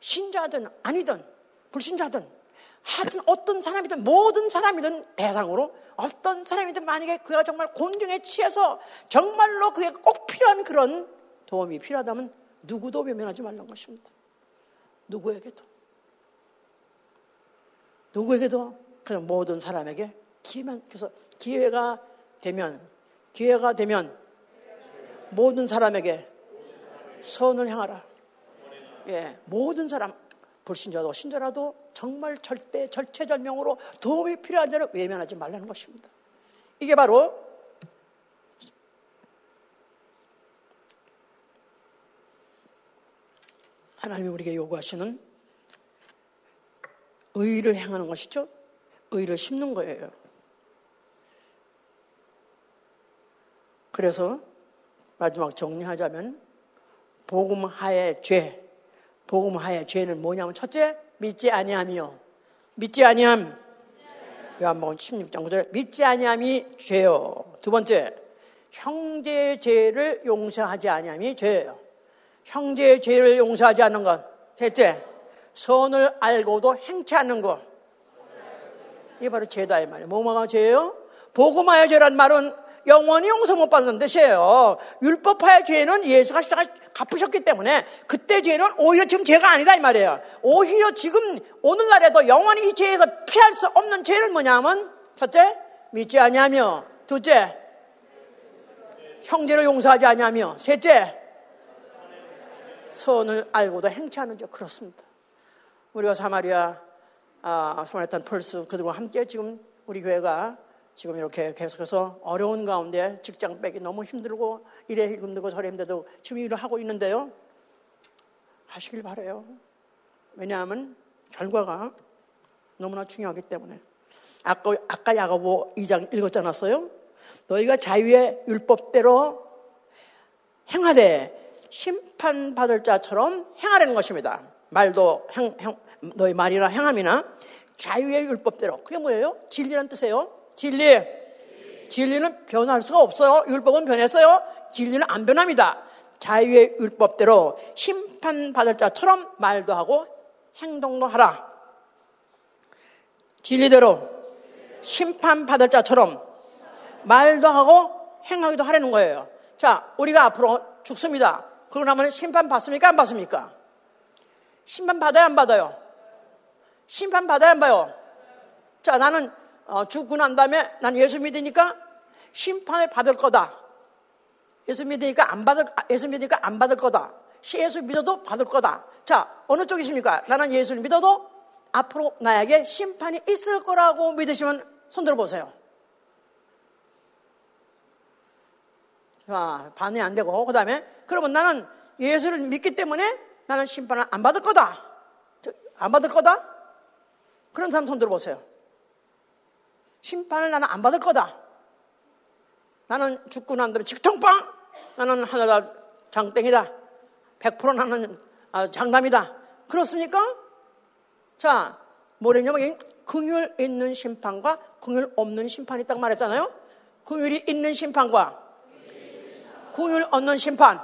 신자든 아니든 불신자든 하여튼 어떤 사람이든 모든 사람이든 대상으로 어떤 사람이든 만약에 그가 정말 곤경에 취해서 정말로 그게 꼭 필요한 그런 도움이 필요하다면 누구도 외면하지 말는 것입니다. 누구에게도. 누구에게도 그냥 모든 사람에게 기회만 그래서 기회가 되면 기회가 되면 모든 사람에게 선을 향하라. 예, 모든 사람 불신자도 신자라도 정말 절대 절체절명으로 도움이 필요한 자를 외면하지 말라는 것입니다. 이게 바로 하나님이 우리에게 요구하시는 의를 행하는 것이죠. 의를 심는 거예요. 그래서 마지막 정리하자면 복음 하에 죄, 복음 하에 죄는 뭐냐면 첫째 믿지 아니함이요. 믿지 아니함. 요한복음 16장 9절 믿지 아니함이 죄요. 두 번째 형제의 죄를 용서하지 아니함이 죄예요. 형제의 죄를 용서하지 않는 것. 셋째 선을 알고도 행치 않는 것. 이게 바로 죄다 이 말이에요. 뭐가 죄예요? 복음하여 죄란 말은 영원히 용서 못 받는 뜻이에요. 율법하의 죄는 예수가 갚으셨기 때문에 그때 죄는 오히려 지금 죄가 아니다 이 말이에요. 오히려 지금 오늘날에도 영원히 이 죄에서 피할 수 없는 죄는 뭐냐면 첫째 믿지 아니하며 둘째 형제를 용서하지 아니하며 셋째 선을 알고도 행치하는 죄 그렇습니다. 우리가 사마리아 아, 소마리탄 펄스 그들과 함께 지금 우리 교회가 지금 이렇게 계속해서 어려운 가운데 직장 빼기 너무 힘들고 일에 힘들고 저래 힘들도 지금 일을 하고 있는데요. 하시길 바래요. 왜냐하면 결과가 너무나 중요하기 때문에. 아까, 아까 야고보 2장 읽었잖아요. 너희가 자유의 율법대로 행하되 심판받을 자처럼 행하라는 것입니다. 말도 행, 행, 너희 말이나 행함이나 자유의 율법대로. 그게 뭐예요? 진리란 뜻이에요. 진리. 진리는 변할 수가 없어요. 율법은 변했어요. 진리는 안 변합니다. 자유의 율법대로 심판받을 자처럼 말도 하고 행동도 하라. 진리대로 심판받을 자처럼 말도 하고 행하기도 하라는 거예요. 자, 우리가 앞으로 죽습니다. 그러고 나면 심판 받습니까? 안 받습니까? 심판 받아야 안 받아요? 심판 받아야 안 봐요? 자, 나는 어, 죽고 난 다음에 난 예수 믿으니까 심판을 받을 거다. 예수 믿으니까 안 받을, 예수 믿으니까 안 받을 거다. 예수 믿어도 받을 거다. 자, 어느 쪽이십니까? 나는 예수를 믿어도 앞으로 나에게 심판이 있을 거라고 믿으시면 손 들어 보세요. 자, 반응이 안 되고, 그 다음에, 그러면 나는 예수를 믿기 때문에 나는 심판을 안 받을 거다. 안 받을 거다? 그런 사람 손 들어 보세요. 심판을 나는 안 받을 거다. 나는 죽고 난 다음에 직통빵! 나는 하나가 장땡이다. 100% 나는 아, 장담이다. 그렇습니까? 자, 뭐랬냐면 긍휼 있는 심판과 긍휼 없는 심판이 딱 말했잖아요. 긍휼이 있는 심판과 긍휼 없는 심판.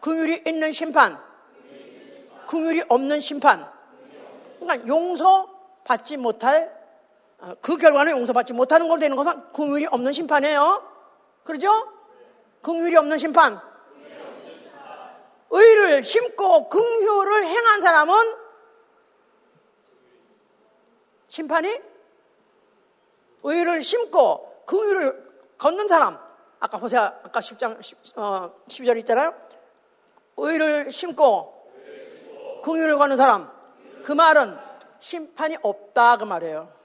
긍휼이 있는 심판. 긍휼이 없는 심판. 그러니까 용서 받지 못할 어, 그 결과는 용서받지 못하는 걸로 되는 것은 긍휼이 없는 심판이에요. 그러죠? 긍휼이 없는 심판. 의를 심고 긍휼을 행한 사람은 심판이 의를 심고 긍휼을 걷는 사람 아까 호세 아까 10장 10, 어, 12절 있잖아요. 의를 심고 긍휼을 걷는 사람 그 말은 심판이 없다 그 말이에요.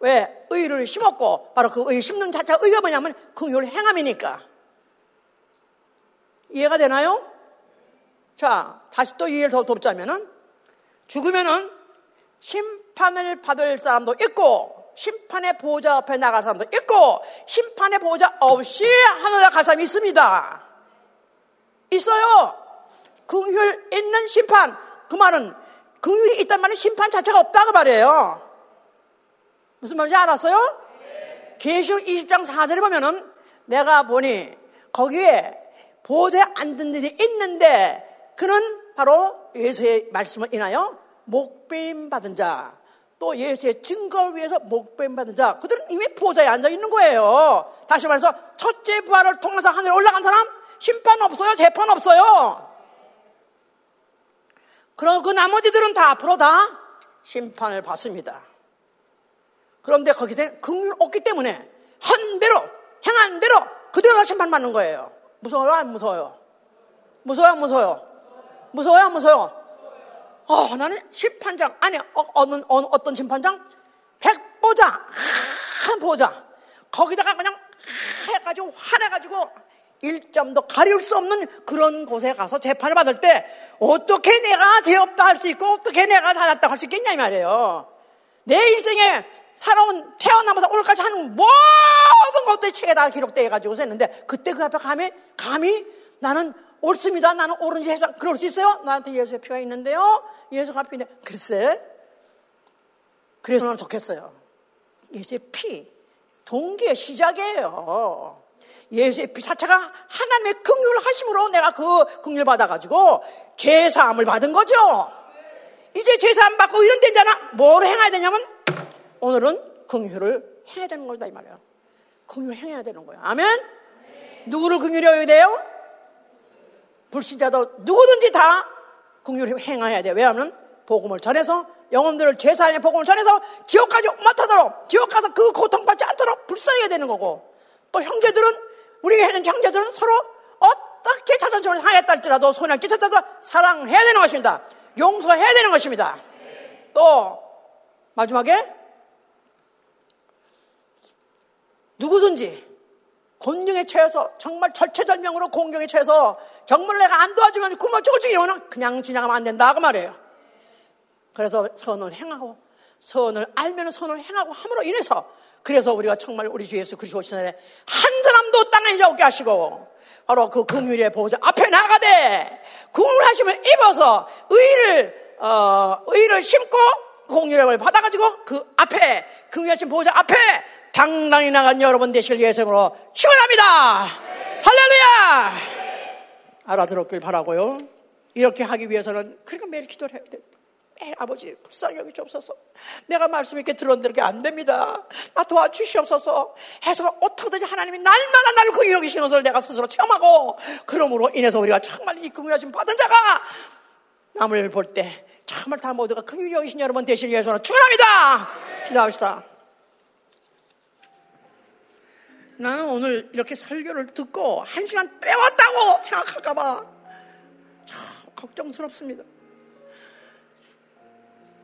왜? 의를 심었고 바로 그 의 심는 자체가 의가 뭐냐면 긍휼 행함이니까. 이해가 되나요? 자, 다시 또 이해를 더 돕자면은 죽으면은 심판을 받을 사람도 있고 심판의 보호자 앞에 나갈 사람도 있고 심판의 보호자 없이 하늘에 갈 사람이 있습니다. 있어요. 긍휼 있는 심판. 그 말은 긍휼이 있단 말은 심판 자체가 없다고 말이에요. 무슨 말인지 알았어요? 계시록 20장 4절에 보면은 내가 보니 거기에 보좌에 앉은 일이 있는데 그는 바로 예수의 말씀을 인하여 목배임 받은 자, 또 예수의 증거를 위해서 목배임 받은 자, 그들은 이미 보좌에 앉아 있는 거예요. 다시 말해서 첫째 부활을 통해서 하늘에 올라간 사람 심판 없어요, 재판 없어요. 그럼 그 나머지들은 다 앞으로 다 심판을 받습니다. 그런데 거기서 긍휼 없기 때문에 한 대로 행한 대로 그대로 심판 받는 거예요. 무서워요? 안 무서워요? 무서워요? 안 무서워요? 무서워요? 안 무서워요? 어, 나는 심판장 아니 어, 어느, 어느 어떤 심판장 백보자 한 보자 거기다가 그냥 해가지고 화내가지고 일점도 가릴 수 없는 그런 곳에 가서 재판을 받을 때 어떻게 내가 죄 없다 할 수 있고 어떻게 내가 잘났다 할 수 있겠냐 이 말이에요. 내 인생에 살아온 태어나면서 오늘까지 하는 모든 것들이 책에 다 기록되어 가지고서 했는데 그때 그 앞에 감히 감히 나는 옳습니다. 나는 옳은지 해서 그럴 수 있어요? 나한테 예수의 피가 있는데요. 예수가 있는데 글쎄 그래서 는 좋겠어요. 예수의 피 동기의 시작이에요. 예수의 피 자체가 하나님의 긍휼 하심으로 내가 그 긍휼 받아 가지고 죄 사함을 받은 거죠. 이제 죄 사함 받고 이런 데잖아. 뭘 행해야 되냐면 오늘은 긍휼을 행해야 되는 거다 이 말이에요. 긍휼 행해야 되는 거예요. 아멘. 누구를 긍휼해야 돼요? 불신자도 누구든지 다 긍휼을 행해야 돼요. 왜냐하면 복음을 전해서 영혼들을 죄사함의 복음을 전해서 지옥까지 맡아도록 지옥 가서 그 고통받지 않도록 불쌍해야 되는 거고 또 형제들은 우리가 해준 형제들은 서로 어떻게 자존심을 상했다 할지라도 손을 끼쳤다도 사랑해야 되는 것입니다. 용서해야 되는 것입니다. 또 마지막에 누구든지 곤경에 처해서 정말 절체절명으로 공경에 처해서 정말 내가 안 도와주면 굶어 죽을 지경우는 그냥 지나가면 안 된다 그 말이에요. 그래서 선을 행하고 선을 알면 선을 행하고 함으로 인해서 그래서 우리가 정말 우리 주 예수 그리스도 오신 날에 한 사람도 땅에 이제 없게 하시고 바로 그 긍휼의 보호자 앞에 나가되 긍휼하심을 입어서 의를 어, 의를 심고 공유를 받아가지고 그 앞에 긍휼하신 보호자 앞에 당당히 나간 여러분 되실 예정으로 축원합니다. 할렐루야. 알아들었길 바라고요. 이렇게 하기 위해서는 그러니까 매일 기도를 해야 돼. 매 아버지 불쌍히 여기 주옵소서. 내가 말씀 있게 들었는데 그게 안 됩니다. 나 도와주시옵소서. 해서 어떻게든지 하나님이 날마다 나를 긍휼히 여기시는 것을 내가 스스로 체험하고 그러므로 인해서 우리가 정말 이 긍휼하심 받은 자가 남을 볼 때 정말 다 모두가 긍휼히 여기신 여러분 되실 예수로 축원합니다. 기도합시다. 나는 오늘 이렇게 설교를 듣고 한 시간 빼왔다고 생각할까봐 참 걱정스럽습니다.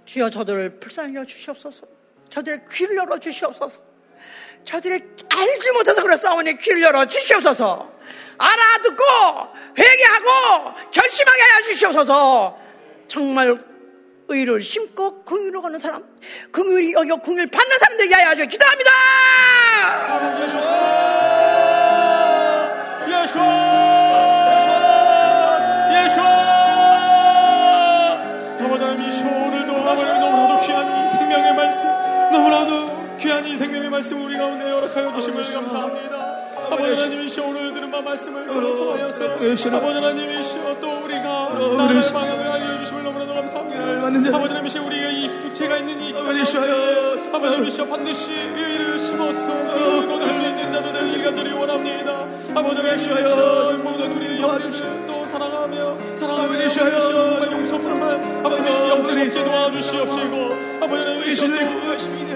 주여 저들을 불쌍히 여 주시옵소서. 저들의 귀를 열어 주시옵소서. 저들의 알지 못해서 그랬사오니 귀를 열어 주시옵소서. 알아듣고 회개하고 결심하게 하여 주시옵소서. 정말 의를 심고 긍휼을 거는 사람, 긍휼이 여기 긍휼 받는 사람 되게 하여 주시옵소서. 기도합니다. 아버지 하나님이시여 또 우리가 나라의 방향을 알려주심을 너무나도 감사합니다. 아버지 하나님이시여 우리가 이 주체가 있는 이 아버지 하나님이시여 반드시 의를 심어서 그 거둘 수 있는 자도 되기가 되리 원합니다. 아버지 하나님이시여 모두 우리의 영들을 또 사랑하며 사랑하며 정말 용서할 아버지 영적 없게 도와 주시옵시고 아버지 하나님이시여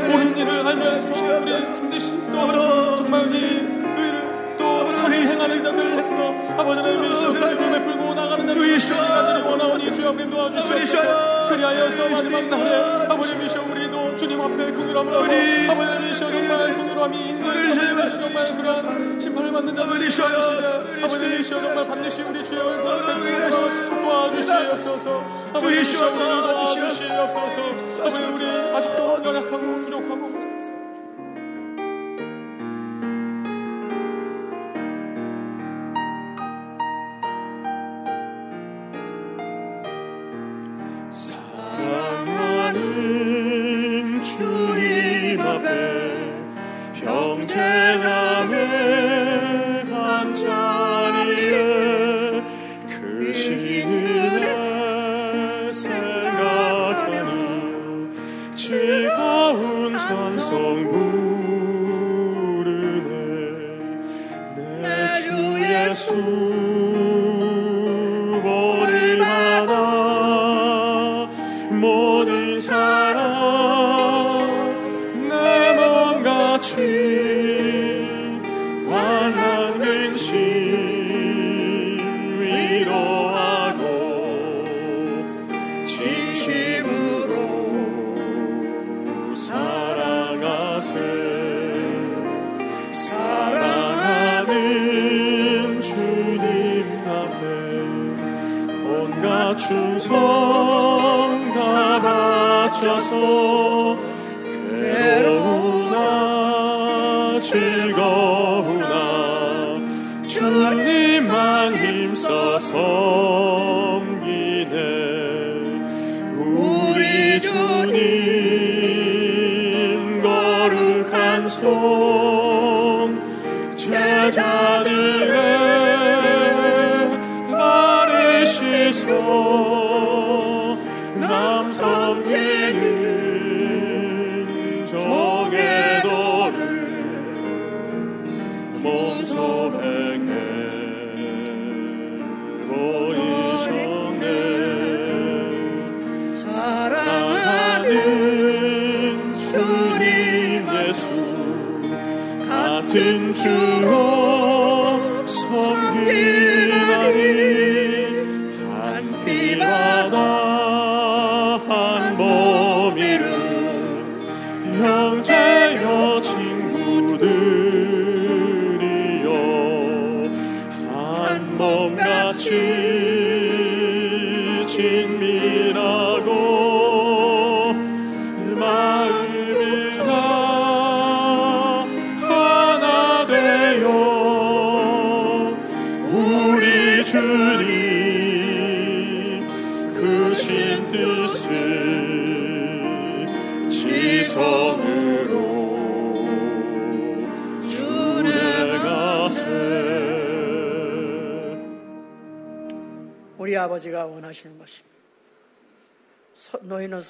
옳은 일을 알면서 우리 반드시 또 정말 이 선을 행하는 자들로서 아버지 하나님의 시험을 베풀고 나가는 자들이 원하오니 주여님 도와주시옵소서. 그리하여서 마지막 날에 아버님 이셔 우리도 주님 앞에 긍휼함을 하고 아버님 이셔 정말 긍휼함이 있는 아버님이셔 정말 그러한 심판을 받는 자들이 되시되 아버님 이셔 정말 반드시 우리 주여 도와주시옵소서. 아버님 이셔 우리 도와주시옵소서. 아버님 우리 아직도 연약하고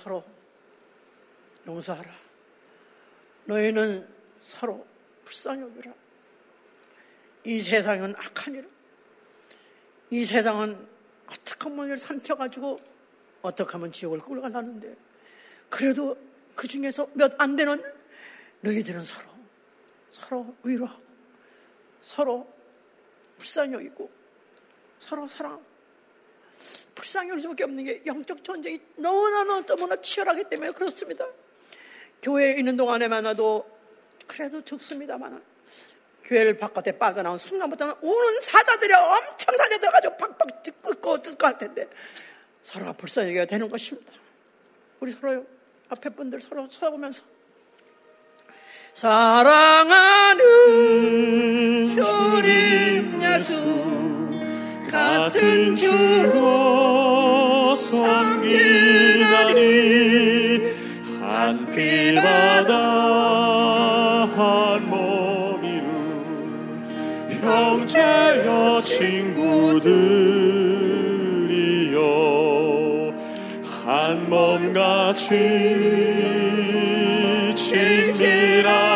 서로 용서하라. 너희는 서로 불쌍히 여기라. 이 세상은 악하니라. 이 세상은 어떻게 하면 삼켜가지고 어떻게 하면 지옥을 끌어가는데 그래도 그 중에서 몇 안 되는 너희들은 서로 서로 위로하고 서로 불쌍히 여기고 서로 사랑하고 불쌍히 수밖에 없는 게 영적 전쟁이 너무나 너무나 치열하기 때문에 그렇습니다. 교회에 있는 동안에만 해도 그래도 죽습니다만 교회를 바깥에 빠져나온 순간부터는 우는 사자들이 엄청 달려들어가지고 팍팍 뜯고 뜯고 할 텐데 서로가 불쌍히 여겨야 되는 것입니다. 우리 서로요. 앞에 분들 서로 쳐다보면서 사랑하는 주님 예수 같은 주로 섬기나니 한 피바다 한 몸이루 형제여 친구들이여 한 몸같이 친밀하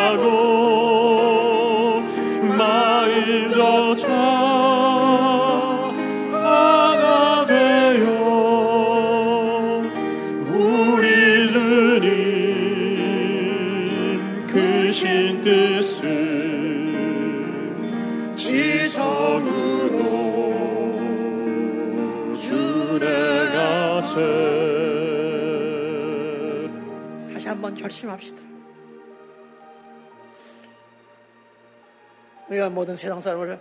결심합시다. 우리가 모든 세상 사람을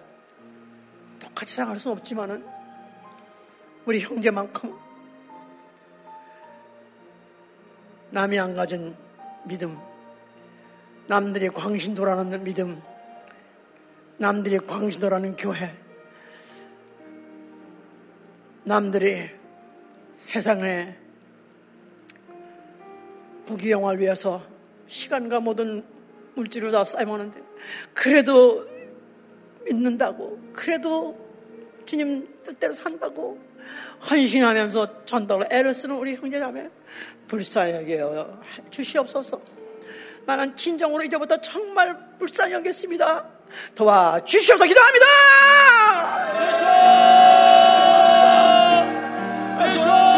똑같이 생각할 수는 없지만은 우리 형제만큼 남이 안 가진 믿음, 남들이 광신도라는 믿음, 남들이 광신도라는 교회, 남들이 세상에 부귀영화를 위해서 시간과 모든 물질을 다 쌓여먹는데 그래도 믿는다고 그래도 주님 뜻대로 산다고 헌신하면서 전도를 애를 쓰는 우리 형제자매 불쌍하게 주시옵소서. 나는 진정으로 이제부터 정말 불쌍히 여겠습니다. 도와주시옵소서. 기도합니다! 아버지 예수